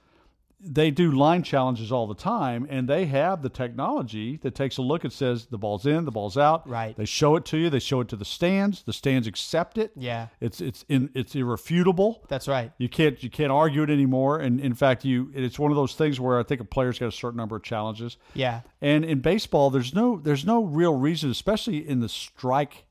they do line challenges all the time and they have the technology that takes a look and says the ball's in, the ball's out. Right. They show it to you, they show it to the stands, the stands accept it. Yeah. It's it's in it's irrefutable. That's right. You can't you can't argue it anymore. And in fact, you it's one of those things where I think a player's got a certain number of challenges. Yeah. And in baseball, there's no there's no real reason, especially in the strike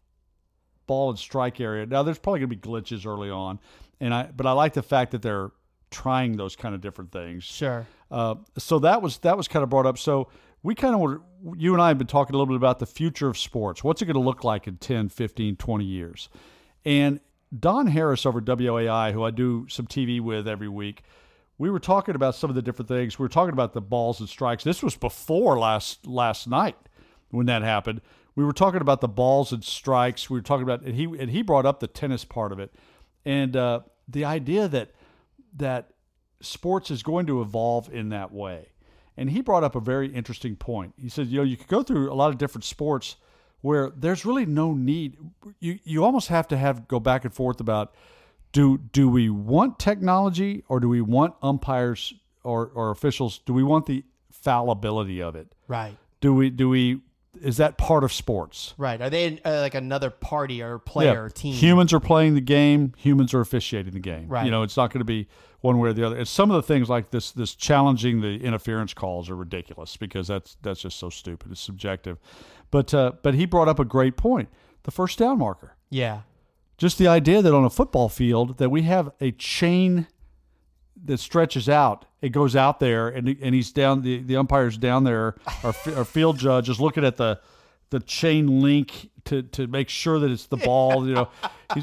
ball and strike area. Now, there's probably going to be glitches early on, and I but I like the fact that they're trying those kind of different things. Sure. Uh, so that was that was kind of brought up. So we kind of were, you and I have been talking a little bit about the future of sports. What's it going to look like in 10, 15, 20 years? And Don Harris over WOAI, who I do some TV with every week, we were talking about some of the different things. We were talking about the balls and strikes. This was before last last night when that happened. We were talking about the balls and strikes. We were talking about and he and he brought up the tennis part of it, and uh, the idea that that sports is going to evolve in that way. And he brought up a very interesting point. He said, you know, you could go through a lot of different sports where there's really no need. You you almost have to have go back and forth about do do we want technology or do we want umpires or, or officials? Do we want the fallibility of it? Right. Do we do we is that part of sports? Right. Are they uh, like another party or player or team? Humans are playing the game. Humans are officiating the game. Right. You know, it's not going to be one way or the other. It's some of the things like this. This challenging the interference calls are ridiculous because that's that's just so stupid. It's subjective. But uh, but he brought up a great point. The first down marker. Yeah. Just the idea that on a football field that we have a chain that stretches out. It goes out there, and and he's down. The, the umpire's down there. Our, our field judge is looking at the the chain link to, to make sure that it's the ball. You know,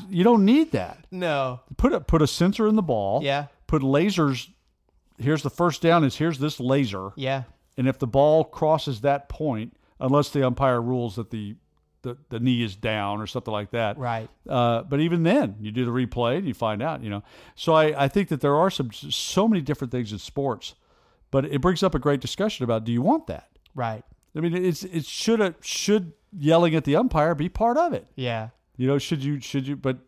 you don't need that. No. Put a put a sensor in the ball. Yeah. Put lasers. Here's the first down. Is here's this laser. Yeah. And if the ball crosses that point, unless the umpire rules that the the, the knee is down or something like that, Right. uh, but even then, you do the replay and you find out, you know. So I, I think that there are some so many different things in sports, but it brings up a great discussion about do you want that? Right. I mean, it's it should a, should yelling at the umpire be part of it? Yeah. You know, should you should you? But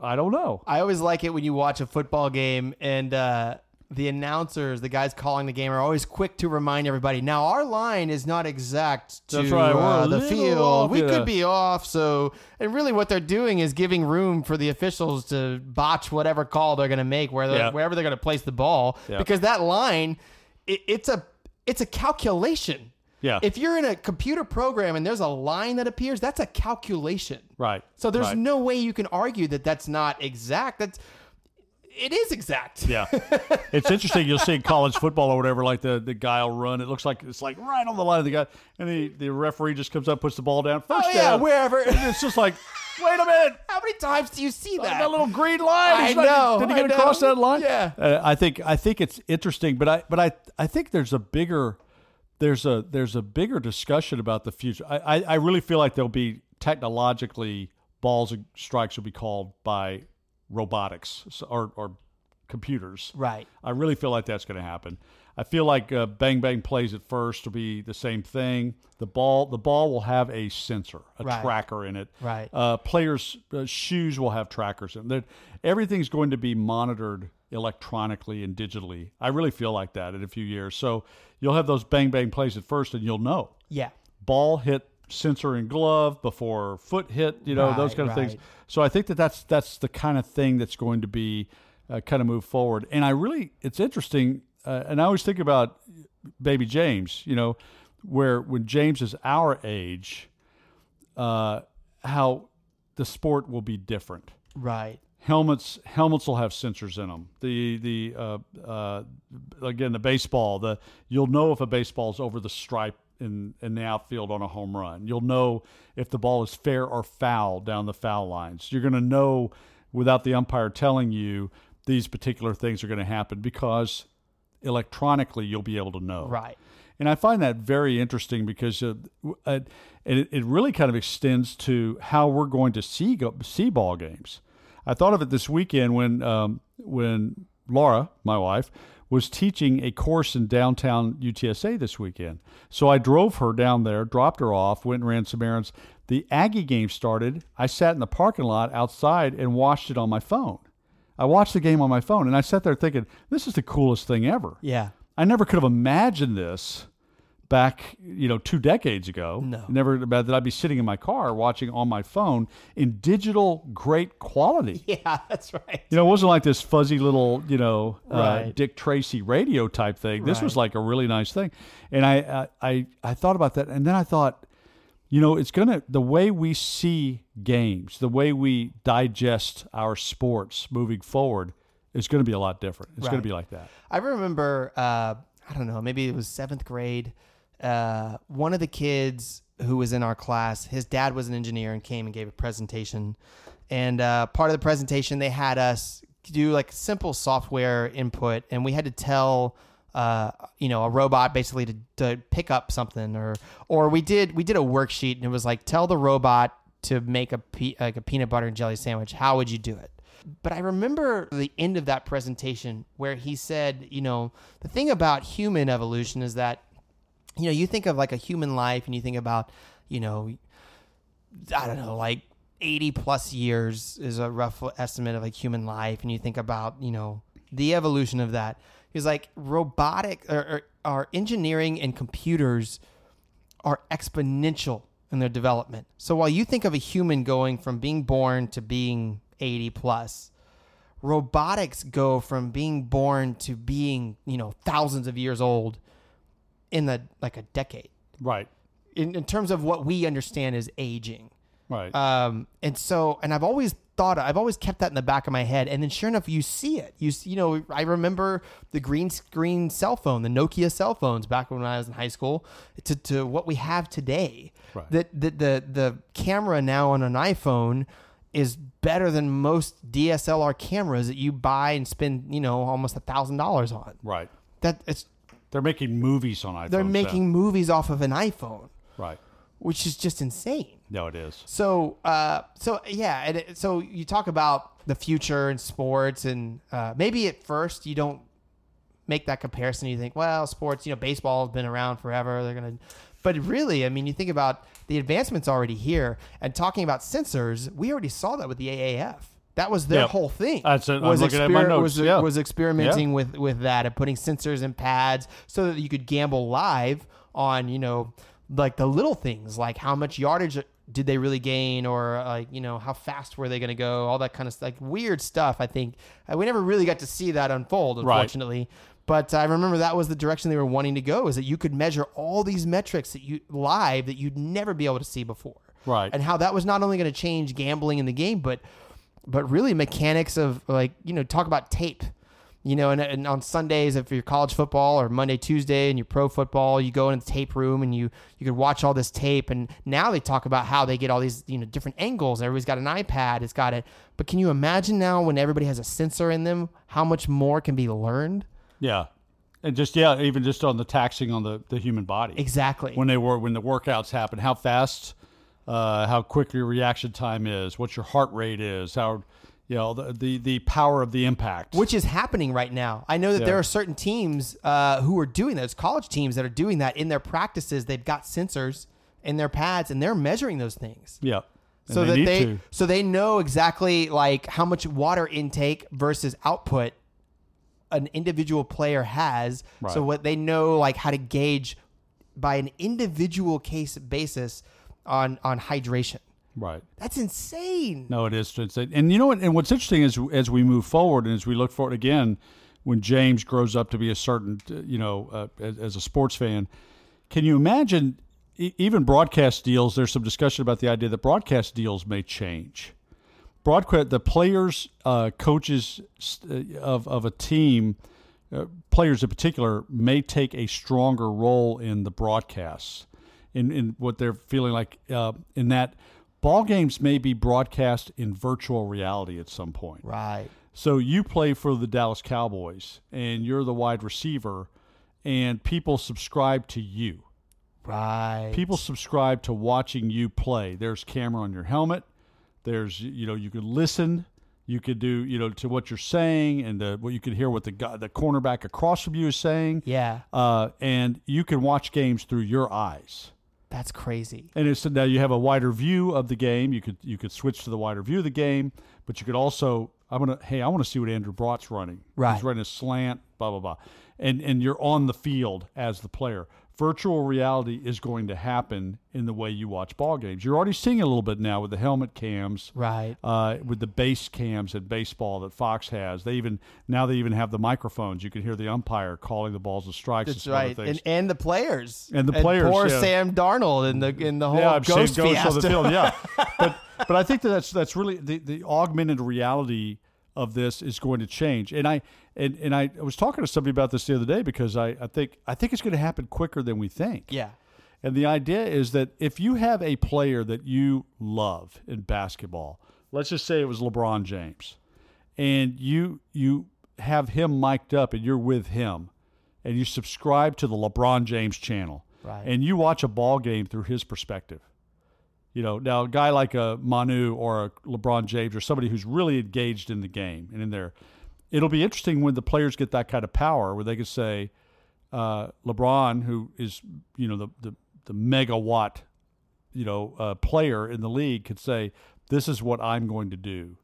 I don't know. I always like it when you watch a football game and uh, the announcers, the guys calling the game, are always quick to remind everybody. Now our line is not exact to That's right, uh, the field. we could be off. So, and really, what they're doing is giving room for the officials to botch whatever call they're going to make, where Yeah. wherever they're going to place the ball, Yeah. because that line, it, it's a it's a calculation. Yeah. If you're in a computer program and there's a line that appears, that's a calculation. Right. So there's Right. no way you can argue that that's not exact. That's it is exact. Yeah, *laughs* it's interesting. You'll see in college football or whatever, like the, the guy will run. It looks like it's like right on the line of the guy, and the, the referee just comes up, puts the ball down, first Oh yeah, down. wherever. And it's just like, *laughs* wait a minute, How many times do you see that? that little green line. I know, Did he get across that line? Yeah. Uh, I think I think it's interesting, but I but I I think there's a bigger there's a there's a bigger discussion about the future. I I, I really feel like there'll be technologically balls and strikes will be called by robotics or or computers. Right. I really feel like that's going to happen. I feel like uh, bang bang plays at first will be the same thing. The ball the ball will have a sensor, a Right. tracker in it. Right. Uh, players' uh, shoes will have trackers in it. Everything's going to be monitored electronically and digitally. I really feel like that in a few years. So you'll have those bang bang plays at first, and you'll know Yeah. ball hit sensor and glove before foot hit, you know, those kind of things. So I think that that's that's the kind of thing that's going to be uh, kind of move forward. And I really, it's interesting, uh, and I always think about baby James, you know, where when James is our age, uh, how the sport will be different Right. helmets helmets will have sensors in them. The the uh, uh, again the baseball the you'll know if a baseball's over the stripe in in the outfield on a home run. You'll know if the ball is fair or foul down the foul lines. You're going to know without the umpire telling you these particular things are going to happen because electronically you'll be able to know. Right. And I find that very interesting because uh, uh, it, it really kind of extends to how we're going to see go, see ball games. I thought of it this weekend when um, when Laura, my wife, was teaching a course in downtown UTSA this weekend. So I drove her down there, dropped her off, went and ran some errands. The Aggie game started. I sat in the parking lot outside and watched it on my phone. I watched the game on my phone, and I sat there thinking, "This is the coolest thing ever." Yeah. I never could have imagined this back, you know, two decades ago. No. Never about that I'd be sitting in my car watching on my phone in digital great quality. *laughs* Yeah, that's right. You know, it wasn't like this fuzzy little, you know, uh, Dick Tracy radio type thing. This was like a really nice thing, and I, uh, I, I thought about that, and then I thought, you know, it's gonna the way we see games, the way we digest our sports moving forward is going to be a lot different. It's going to be like that. I remember, uh, I don't know, maybe it was seventh grade. Uh, one of the kids who was in our class, his dad was an engineer and came and gave a presentation. And uh, part of the presentation, they had us do like simple software input, and we had to tell. Uh, you know, a robot basically to, to pick up something, or or we did we did a worksheet, and it was like tell the robot to make a pe- like a peanut butter and jelly sandwich. How would you do it? But I remember the end of that presentation where he said, you know, the thing about human evolution is that, you know, you think of like a human life and you think about, you know, I don't know, like 80 plus years is a rough estimate of like human life. And you think about, you know, the evolution of that. He's like robotic or, or, or engineering and computers are exponential in their development. So while you think of a human going from being born to being 80 plus, robotics go from being born to being, you know, thousands of years old in the like a decade. Right. In, in terms of what we understand as aging. Right. Um, and so, and I've always thought, I've always kept that in the back of my head. And then, sure enough, you see it. You see, you know, I remember the green screen cell phone, the Nokia cell phones back when I was in high school, to, to what we have today. Right. That the, the the camera now on an iPhone is better than most DSLR cameras that you buy and spend, you know, almost a thousand dollars on. right. That it's They're making movies on iPhone. they're making movies off of an iPhone, right. which is just insane. No, it is. So, uh, so yeah, and it, so you talk about the future and sports, and uh, maybe at first you don't make that comparison. You think, well, sports, you know, baseball has been around forever. They're gonna, but really, I mean, you think about the advancements already here, and talking about sensors, we already saw that with the AAF. That was their Yep. whole thing. That's it. I'm looking at my notes. Was, Yeah. was experimenting with with that and putting sensors and pads so that you could gamble live on you know like the little things like how much yardage did they really gain or like you know how fast were they going to go all that kind of like weird stuff i think uh, we never really got to see that unfold Right. unfortunately but i remember that was the direction they were wanting to go is that you could measure all these metrics that you live that you'd never be able to see before Right. and how that was not only going to change gambling in the game but but really mechanics of like you know talk about tape you know and, and on sundays if you're college football or monday tuesday and you're pro football you go into the tape room and you you could watch all this tape. And now they talk about how they get all these you know different angles. Everybody's got an ipad it's got it. But can you imagine now when everybody has a sensor in them how much more can be learned? Yeah. And just yeah, even just on the taxing on the, the human body. exactly. When they were when the workouts happen, how fast, uh, how quick your reaction time is, what your heart rate is, how You know, the the, the power of the impact. which is happening right now. I know that there are certain teams uh, who are doing those college teams that are doing that in their practices. They've got sensors in their pads and they're measuring those things. yeah. And so that they to. so they know exactly like how much water intake versus output an individual player has. Right. So what they know like how to gauge by an individual case basis on on hydration. right. That's insane. No, it is. It's, and you know what? And what's interesting is as we move forward and as we look forward again, when James grows up to be a certain, uh, you know, uh, as, as a sports fan, can you imagine e- even broadcast deals? There's some discussion about the idea that broadcast deals may change. Broadcast, the players, uh, coaches of of a team, uh, players in particular, may take a stronger role in the broadcasts, in in what they're feeling like. Uh, in that, ball games may be broadcast in virtual reality at some point. Right. So you play for the Dallas Cowboys, and you're the wide receiver, and people subscribe to you. Right. People subscribe to watching you play. There's camera on your helmet. There's you know you could listen. You could do you know to what you're saying and what you could hear what the guy, the cornerback across from you is saying. Yeah. Uh, and you can watch games through your eyes. That's crazy. And it's now you have a wider view of the game. You could you could switch to the wider view of the game, but you could also I'm gonna hey I want to see what Andrew Brought's running. Right. He's running a slant, blah blah blah, and and you're on the field as the player. Virtual reality is going to happen in the way you watch ball games. You're already seeing a little bit now with the helmet cams, Right. uh, with the base cams at baseball that Fox has. They even now they even have the microphones. You can hear the umpire calling the balls and strikes. and That's other right, and and the players, And the players, Poor yeah. Sam Darnold in the in the whole yeah, ghost Ghost on the field. Yeah, *laughs* but but I think that that's that's really the, the augmented reality of this is going to change. And I and, and I was talking to somebody about this the other day because I, I think I think it's going to happen quicker than we think. Yeah, And the idea is that if you have a player that you love in basketball, let's just say it was LeBron James, and you you have him mic'd up and you're with him, and you subscribe to the LeBron James channel, Right. and you watch a ball game through his perspective. You know, now a guy like a Manu or a LeBron James or somebody who's really engaged in the game and in there, it'll be interesting when the players get that kind of power where they could say, uh, LeBron, who is you know the the, the megawatt, you know, uh, player in the league, could say, "This is what I'm going to do.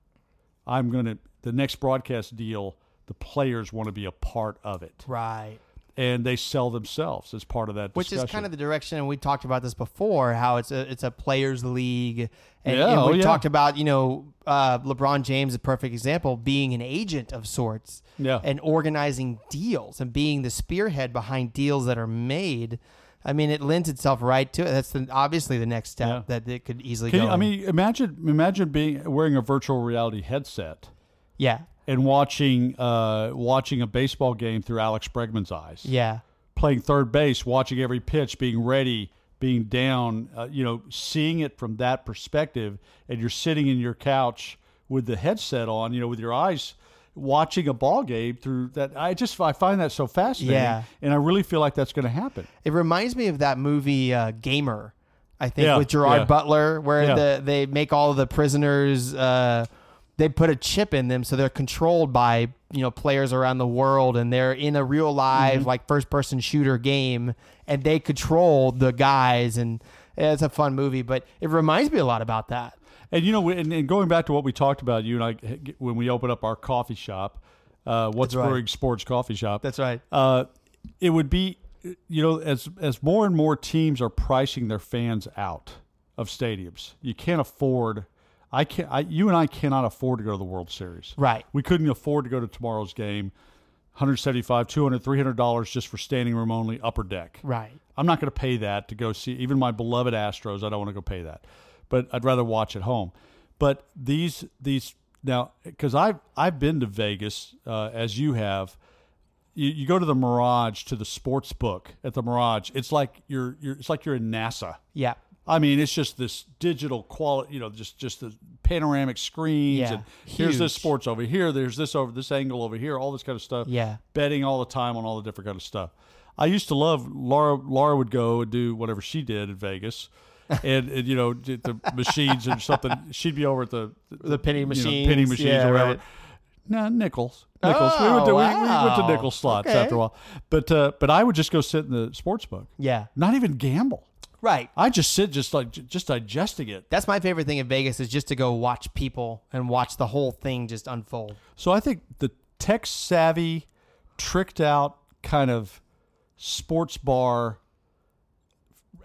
I'm going to the next broadcast deal. The players want to be a part of it, right. And they sell themselves as part of that. Which is kind of the direction, and we talked about this before. How it's a it's a players' league, and, Yeah, and oh, we yeah. talked about you know uh, LeBron James, a perfect example, being an agent of sorts, Yeah. and organizing deals and being the spearhead behind deals that are made. I mean, it lends itself right to it. That's the, obviously the next step Yeah. that it could easily Can go. you, I mean, imagine imagine being wearing a virtual reality headset yeah, and watching uh, watching a baseball game through Alex Bregman's eyes. yeah, playing third base, watching every pitch, being ready, being down, uh, you know, seeing it from that perspective, and you're sitting in your couch with the headset on, you know, with your eyes watching a ball game through that. I just I find that so fascinating, Yeah. and I really feel like that's going to happen. It reminds me of that movie uh, Gamer, I think, Yeah, with Gerard yeah. Butler, where Yeah. the, they make all of the prisoners. Uh, they put a chip in them, so they're controlled by you know players around the world, and they're in a real live Mm-hmm. like first person shooter game, and they control the guys, and it's a fun movie. But it reminds me a lot about that. And you know, and, and going back to what we talked about, you and I, when we opened up our coffee shop, uh, what's right. brewing sports coffee shop. That's right. uh, it would be, you know, as as more and more teams are pricing their fans out of stadiums, you can't afford. I can't. I, you and I cannot afford to go to the World Series. Right. We couldn't afford to go to tomorrow's game. 175 200 300 dollars just for standing room only upper deck Right. i'm not going to pay that to go see even my beloved astros i don't want to go pay that but i'd rather watch at home but these these now because i've i've been to vegas uh, as you have you, you go to the mirage to the sports book at the mirage it's like you're, you're it's like you're in nasa Yeah. I mean, it's just this digital quality, you know, just just the panoramic screens, Yeah, and here's this sports over here, there's this over this angle over here, all this kind of stuff. Yeah. betting all the time on all the different kind of stuff. I used to love Laura. Laura would go and do whatever she did in Vegas, *laughs* and, and you know the machines and something. She'd be over at the The penny you know, machines. penny machines yeah, or whatever. right. No, nickels. Nickels. we, went Oh, to, we, we went to wow. nickel slots Okay. after a while. But uh, but I would just go sit in the sports book. Yeah. Not even gamble. Right. I just sit just like just digesting it. That's my favorite thing in Vegas is just to go watch people and watch the whole thing just unfold. So I think the tech savvy, tricked out kind of sports bar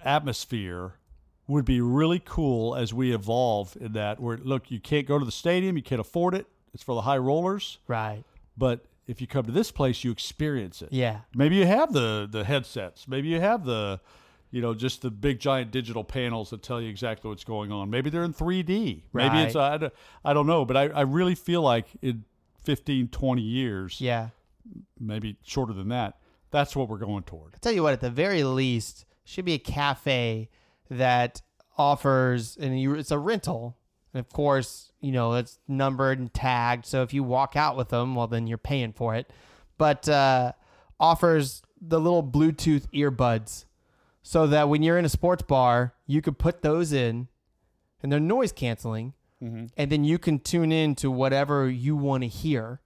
atmosphere would be really cool as we evolve in that where look, you can't go to the stadium, you can't afford it. It's for the high rollers, Right. but if you come to this place, you experience it. Yeah. Maybe you have the the headsets. Maybe you have the you know just the big giant digital panels that tell you exactly what's going on. Maybe they're in 3D. Maybe it's I, don't- I don't know, but I, I really feel like in 15 20 years, Yeah. maybe shorter than that, that's what we're going toward. I tell you what, at the very least, should be a cafe that offers, and you, it's a rental. And of course, you know, it's numbered and tagged. So if you walk out with them, well, then you're paying for it. But uh, offers the little Bluetooth earbuds so that when you're in a sports bar, you could put those in and they're noise canceling. Mm-hmm. And then you can tune in to whatever you want to hear,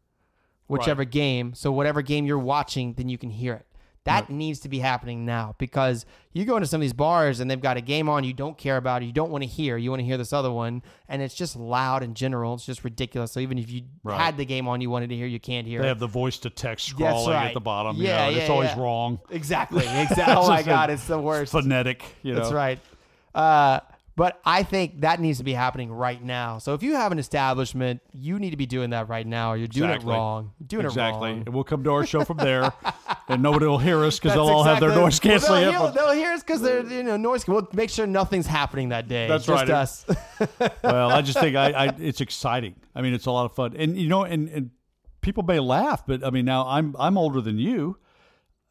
whichever game. So whatever game you're watching, then you can hear it. That needs to be happening now because you go into some of these bars and they've got a game on you don't care about, you don't want to hear, you want to hear this other one, and it's just loud in general. It's just ridiculous. So even if you Right. had the game on you wanted to hear, you can't hear They it. have the voice to text scrolling right. at the bottom. you Yeah, know, and it's yeah, always yeah. wrong. Exactly. *laughs* Exactly. oh my god, it's the worst. Phonetic. You know. That's right. Uh, but I think that needs to be happening right now. So if you have an establishment, you need to be doing that right now. Or you're doing Exactly. it wrong. You're doing exactly. it wrong. And we'll come to our show from there, *laughs* and nobody will hear us because they'll all have their noise canceling Well, they'll, hear, they'll hear us because they're you know noise. We'll make sure nothing's happening that day. That's Just right. us. *laughs* well, I just think I, I it's exciting. I mean, it's a lot of fun, and you know, and, and people may laugh, but I mean, now I'm I'm older than you.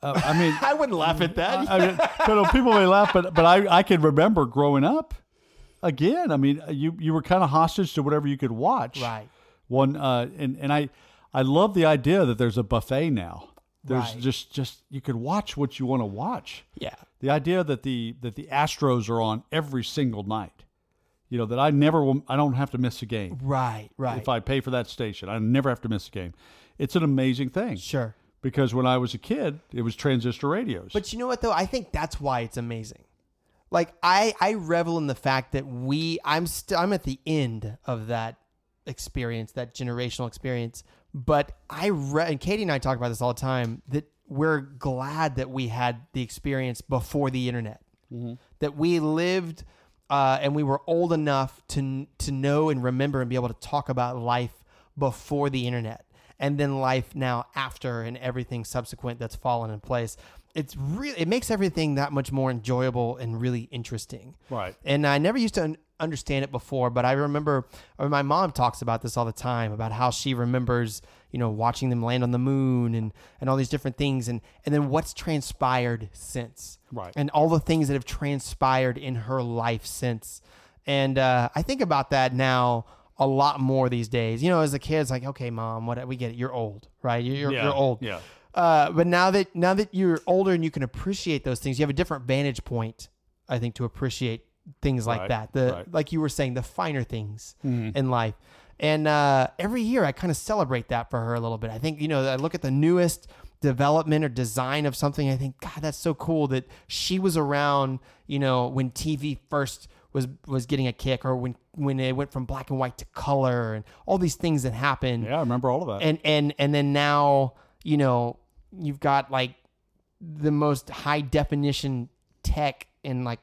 Uh, I mean, *laughs* I wouldn't laugh at that. I mean, you know, people may laugh, but but I I can remember growing up. Again, I mean, you you were kind of hostage to whatever you could watch. right. One uh, and and I I love the idea that there's a buffet now. There's Right. just just you could watch what you want to watch. Yeah. The idea that the that the Astros are on every single night. You know that I never will, I don't have to miss a game Right. Right. if I pay for that station. I never have to miss a game. It's an amazing thing sure. because when I was a kid, it was transistor radios. But you know what though? I think that's why it's amazing. Like I I revel in the fact that we I'm still I'm at the end of that experience, that generational experience. But I re- and Katie and I talk about this all the time that we're glad that we had the experience before the internet. That we lived uh, and we were old enough to to know and remember and be able to talk about life before the internet and then life now after and everything subsequent that's fallen in place it's really it makes everything that much more enjoyable and really interesting Right. and i never used to un- understand it before but i remember or my mom talks about this all the time about how she remembers you know watching them land on the moon and and all these different things and and then what's transpired since Right. and all the things that have transpired in her life since. And uh, I think about that now a lot more these days. You know, as a kid, it's like, okay, mom, what we get it. You're old, right? You're, you're, Yeah, you're old. yeah. Uh, but now that now that you're older and you can appreciate those things, you have a different vantage point. I think to appreciate things like Right, that. The right. like you were saying, the finer things Mm-hmm. in life. And uh, every year, I kind of celebrate that for her a little bit. I think you know, I look at the newest development or design of something. I think, God, that's so cool that she was around. You know, when TV first was was getting a kick, or when when it went from black and white to color, and all these things that happened Yeah, I remember all of that. and and and then now you know you've got like the most high definition tech in like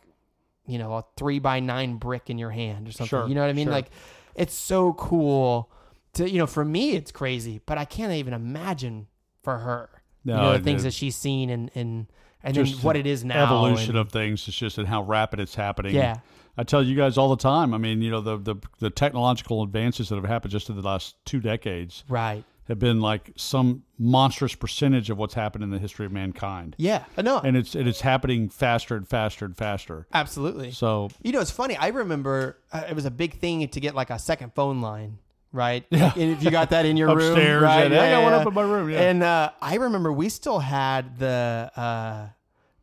you know a three by nine brick in your hand or something Sure, you know what i mean sure. like it's so cool to you know for me it's crazy but i can't even imagine for her you No, know the things it- that she's seen and and and then what it is now evolution and- of things. It's just in how rapid it's happening. Yeah. I tell you guys all the time. I mean, you know, the the, the technological advances that have happened just in the last two decades right have been like some monstrous percentage of what's happened in the history of mankind. yeah i know And it's it's happening faster and faster and faster. absolutely So You know, it's funny. I remember uh, it was a big thing to get like a second phone line, right? Yeah. And if you got that in your *laughs* room, Upstairs, right? yeah, I got one up in my room, yeah. And uh, I remember we still had the uh,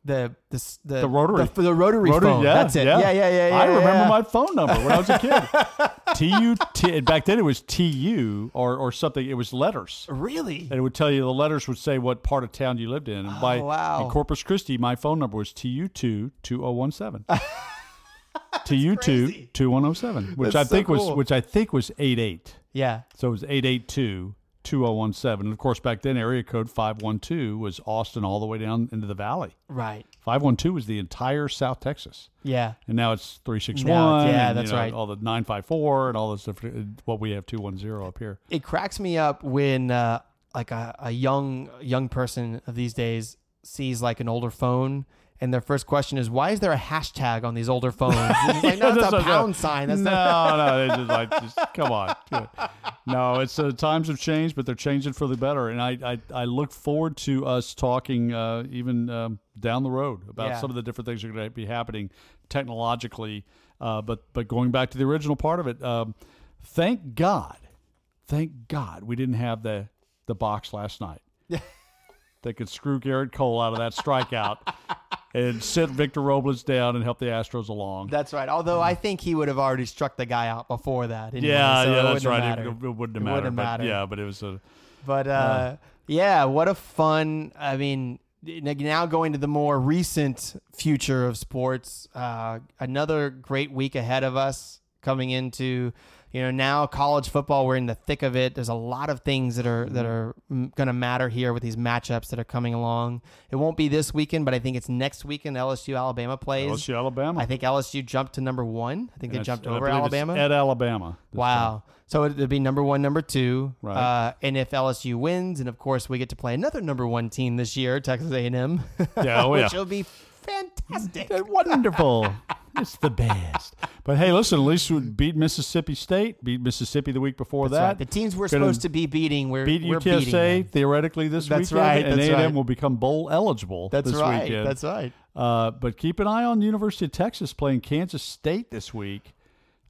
the the the, The rotary. the, the rotary, Rotary, phone. yeah, That's it. Yeah, yeah, yeah. yeah I remember yeah. my phone number when I was a kid. *laughs* T U T. Back then it was T U or or something. It was letters. really. And it would tell you the letters would say what part of town you lived in. And oh, by Oh, wow. in Corpus Christi, my phone number was TU two two zero one seven. *laughs* TU two crazy. two one zero seven, which That's I so think was which I think was eight eight. Yeah, So it was 882 2017. And of course, back then, area code 512 was Austin all the way down into the valley. right. 512 was the entire South Texas. Yeah, And now it's 361. Now yeah, and, you that's know, right. All the 954 and all this different, what we have 210 up here. it cracks me up when uh, like a, a young young person of these days sees like an older phone. And their first question is, why is there a hashtag on these older phones? It's *laughs* like, no, it's that's a pound sign. That's no, not. no, *laughs* they just like, just come on. No, it's uh, times have changed, but they're changing for the better. And I, I, I look forward to us talking uh, even um, down the road about Yeah. some of the different things that are going to be happening technologically. Uh, but but going back to the original part of it, um, thank God, thank God we didn't have the the box last night. *laughs* Yeah. that could screw Gerrit Cole out of that strikeout and sit Victor Robles down and help the Astros along. That's right. Although I think he would have already struck the guy out before that. anyway, Yeah, so yeah, that's right. It, it wouldn't have It mattered. wouldn't but matter. Yeah, but it was a But uh, yeah, what a fun. I mean, now going to the more recent future of sports, uh, another great week ahead of us coming into. You know, now college football, we're in the thick of it. There's a lot of things that are that are going to matter here with these matchups that are coming along. It won't be this weekend, but I think it's next weekend. LSU Alabama plays. LSU Alabama. I think LSU jumped to number one. I think they And it's- jumped over Alabama. at Alabama. Wow. So it'd be number one, number two, Right. uh, and if LSU wins, and of course we get to play another number one team this year, Texas A&M, Yeah, oh, *laughs* which yeah. will be fantastic. Wonderful. it's the best. But hey, listen, at least we beat Mississippi State, beat Mississippi the week before That's that. right. The teams we're Gonna supposed to be beating, we're beat we're beating UTSA theoretically this That's weekend, right, and A&M right. will become bowl eligible That's this right. weekend. That's right. Uh, but keep an eye on University of Texas playing Kansas State this week.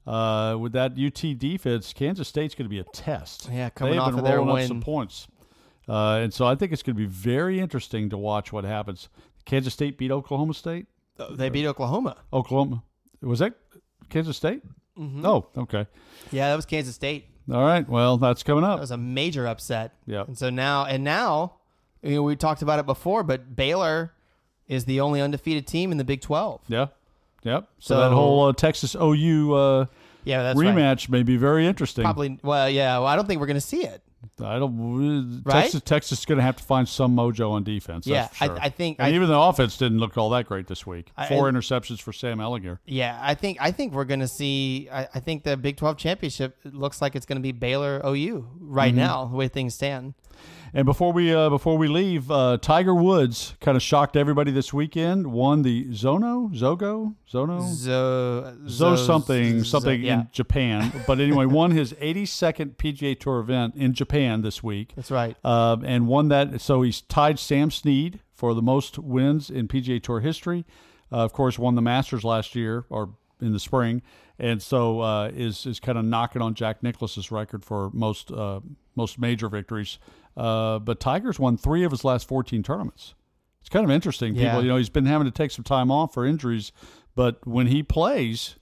Uh, with that UT defense, Kansas State's going to be a test. Yeah, coming They've off been of their rolling up some points, uh, and so I think it's going to be very interesting to watch what happens. Kansas State beat Oklahoma State. They beat Oklahoma. Oklahoma was that Kansas State? Mm-hmm. Oh, okay. Yeah, that was Kansas State. All right. Well, that's coming up. That was a major upset. Yeah. And so now, and now, you know, we talked about it before, but Baylor is the only undefeated team in the Big 12. Yeah. Yep. So, So- that whole uh, Texas OU uh, Yeah, that's right. rematch may be very interesting. Probably. Well, yeah. Well, I don't think we're going to see it. I don't. Right? Texas, Texas is going to have to find some mojo on defense. that's Yeah, for I- sure. I think- And I- even the offense didn't look all that great this week. Four and- interceptions for Sam Ehlinger. Yeah, I think I think we're going to see. I, I think the Big Twelve championship looks like it's going to be Baylor OU right Mm-hmm. now, the way things stand. And before we uh, before we leave, uh, Tiger Woods kind of shocked everybody this weekend. Won the Zono Zogo Zono Zo, Zo something Zo- something yeah, in Japan. But anyway, won his 82nd PGA Tour event in Japan this week. that's right. uh, and won that. So he's tied Sam Snead for the most wins in PGA Tour history. Uh, of course, won the Masters last year or in the spring, and so uh, is is kind of knocking on Jack Nicklaus's record for most uh, most major victories. Uh, but Tiger's won three of his last 14 tournaments. It's kind of interesting. Yeah. People, you know, he's been having to take some time off for injuries, but when he plays,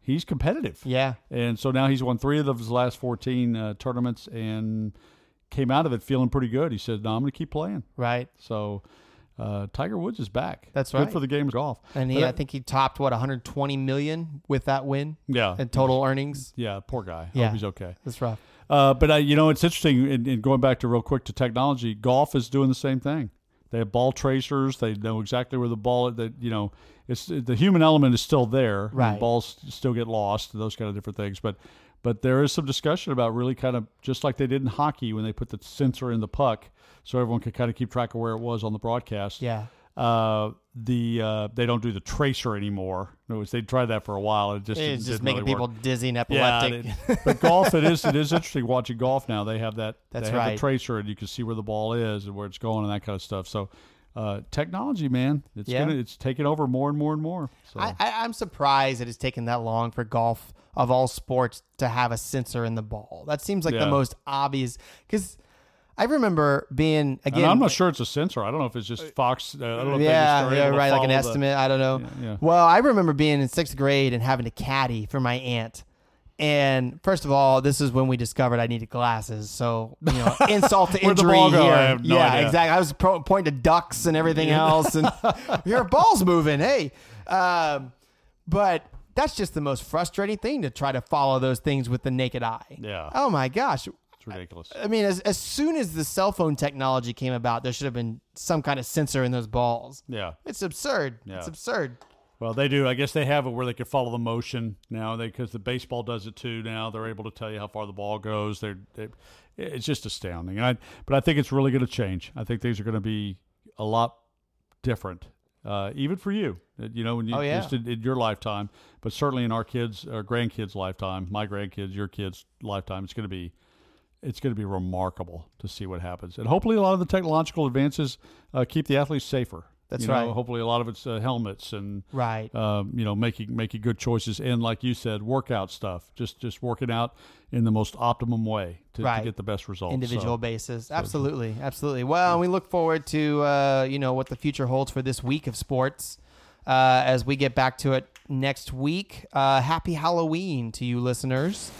he's competitive. Yeah, And so now he's won three of his last 14 uh, tournaments and came out of it feeling pretty good. He said, No, I'm going to keep playing. right. So uh, Tiger Woods is back. That's right. Good for the game of golf. And he, uh, I think he topped what 120 million with that win yeah. in total earnings. Yeah, poor guy. Yeah. Hope he's okay. That's rough. Uh, but, uh, you know, it's interesting. And, and going back to real quick to technology, golf is doing the same thing. They have ball tracers. They know exactly where the ball. That you know, it's the human element is still there. Right. Balls still get lost. And those kind of different things. But but there is some discussion about really kind of just like they did in hockey when they put the sensor in the puck, so everyone could kind of keep track of where it was on the broadcast. Yeah. Uh, the uh, they don't do the tracer anymore. In other words, they tried that for a while. It just It's didn't just making really people work. dizzy and Yeah, epileptic. it- *laughs* but golf it is it is *laughs* interesting watching golf now. They have that That's they have right. the tracer and you can see where the ball is and where it's going and that kind of stuff. So uh, technology, man, it's Yeah. gonna it's taking over more and more and more. So I, I, I'm surprised it has taken that long for golf of all sports to have a sensor in the ball. That seems like Yeah. the most obvious because I remember being again. and I'm not sure it's a sensor. I don't know if it's just Fox. Uh, I don't know if they yeah, just yeah, right, like an the- estimate. I don't know. Yeah, yeah. Well, I remember being in sixth grade and having to caddy for my aunt. And first of all, this is when we discovered I needed glasses. So you know, *laughs* insult to injury here. No yeah, idea. exactly. I was pro- pointing to ducks and everything else, and *laughs* your ball's moving. Hey, um, but that's just the most frustrating thing to try to follow those things with the naked eye. Yeah. Oh my gosh. It's ridiculous. I mean, as, as soon as the cell phone technology came about, there should have been some kind of sensor in those balls. Yeah. It's absurd. Yeah. It's absurd. Well, they do. I guess they have it where they can follow the motion now. They because the baseball does it too. Now they're able to tell you how far the ball goes. They're, they it's just astounding. And I, but I think it's really going to change. I think things are going to be a lot different, uh, even for you. Uh, You know, when you Oh, yeah. just in, in your lifetime, but certainly in our kids, our grandkids' lifetime, my grandkids, your kids' lifetime, it's going to be it's going to be remarkable to see what happens. And hopefully, a lot of the technological advances uh, keep the athletes safer. That's You know, right. Hopefully, a lot of it's uh, helmets and Right. um, you know, making making good choices and, like you said, workout stuff. Just just working out in the most optimum way to, Right. to get the best results. Individual So, basis. Absolutely. Absolutely. Well, and we look forward to, uh, you know, what the future holds for this week of sports uh, as we get back to it next week. Uh, happy Halloween to you listeners.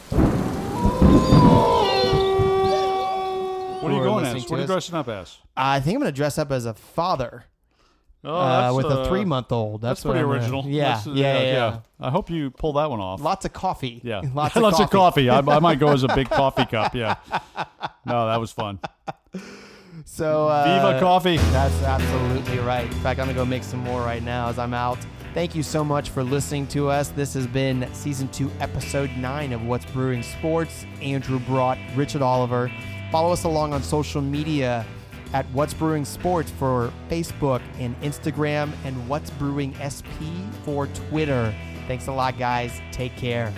What are you going as? What are you dressing up as? I think I'm going to dress up as a father Oh, uh, that's, with a uh, three month old. That's, That's pretty I'm gonna- original. Yeah, That's, uh, yeah, yeah, yeah. I hope you pull that one off. Lots of coffee. Yeah, *laughs* Lots, *laughs* Lots of, of coffee. I, I might go as a big *laughs* coffee cup. Yeah. No, that was fun. So uh, Viva coffee. That's absolutely right. In fact, I'm gonna go make some more right now as I'm out. Thank you so much for listening to us. This has been season two, episode nine of What's Brewing Sports. Andrew brought Richard Oliver. Follow us along on social media at What's Brewing Sports for Facebook and Instagram, and What's Brewing SP for Twitter. Thanks a lot, guys. Take care.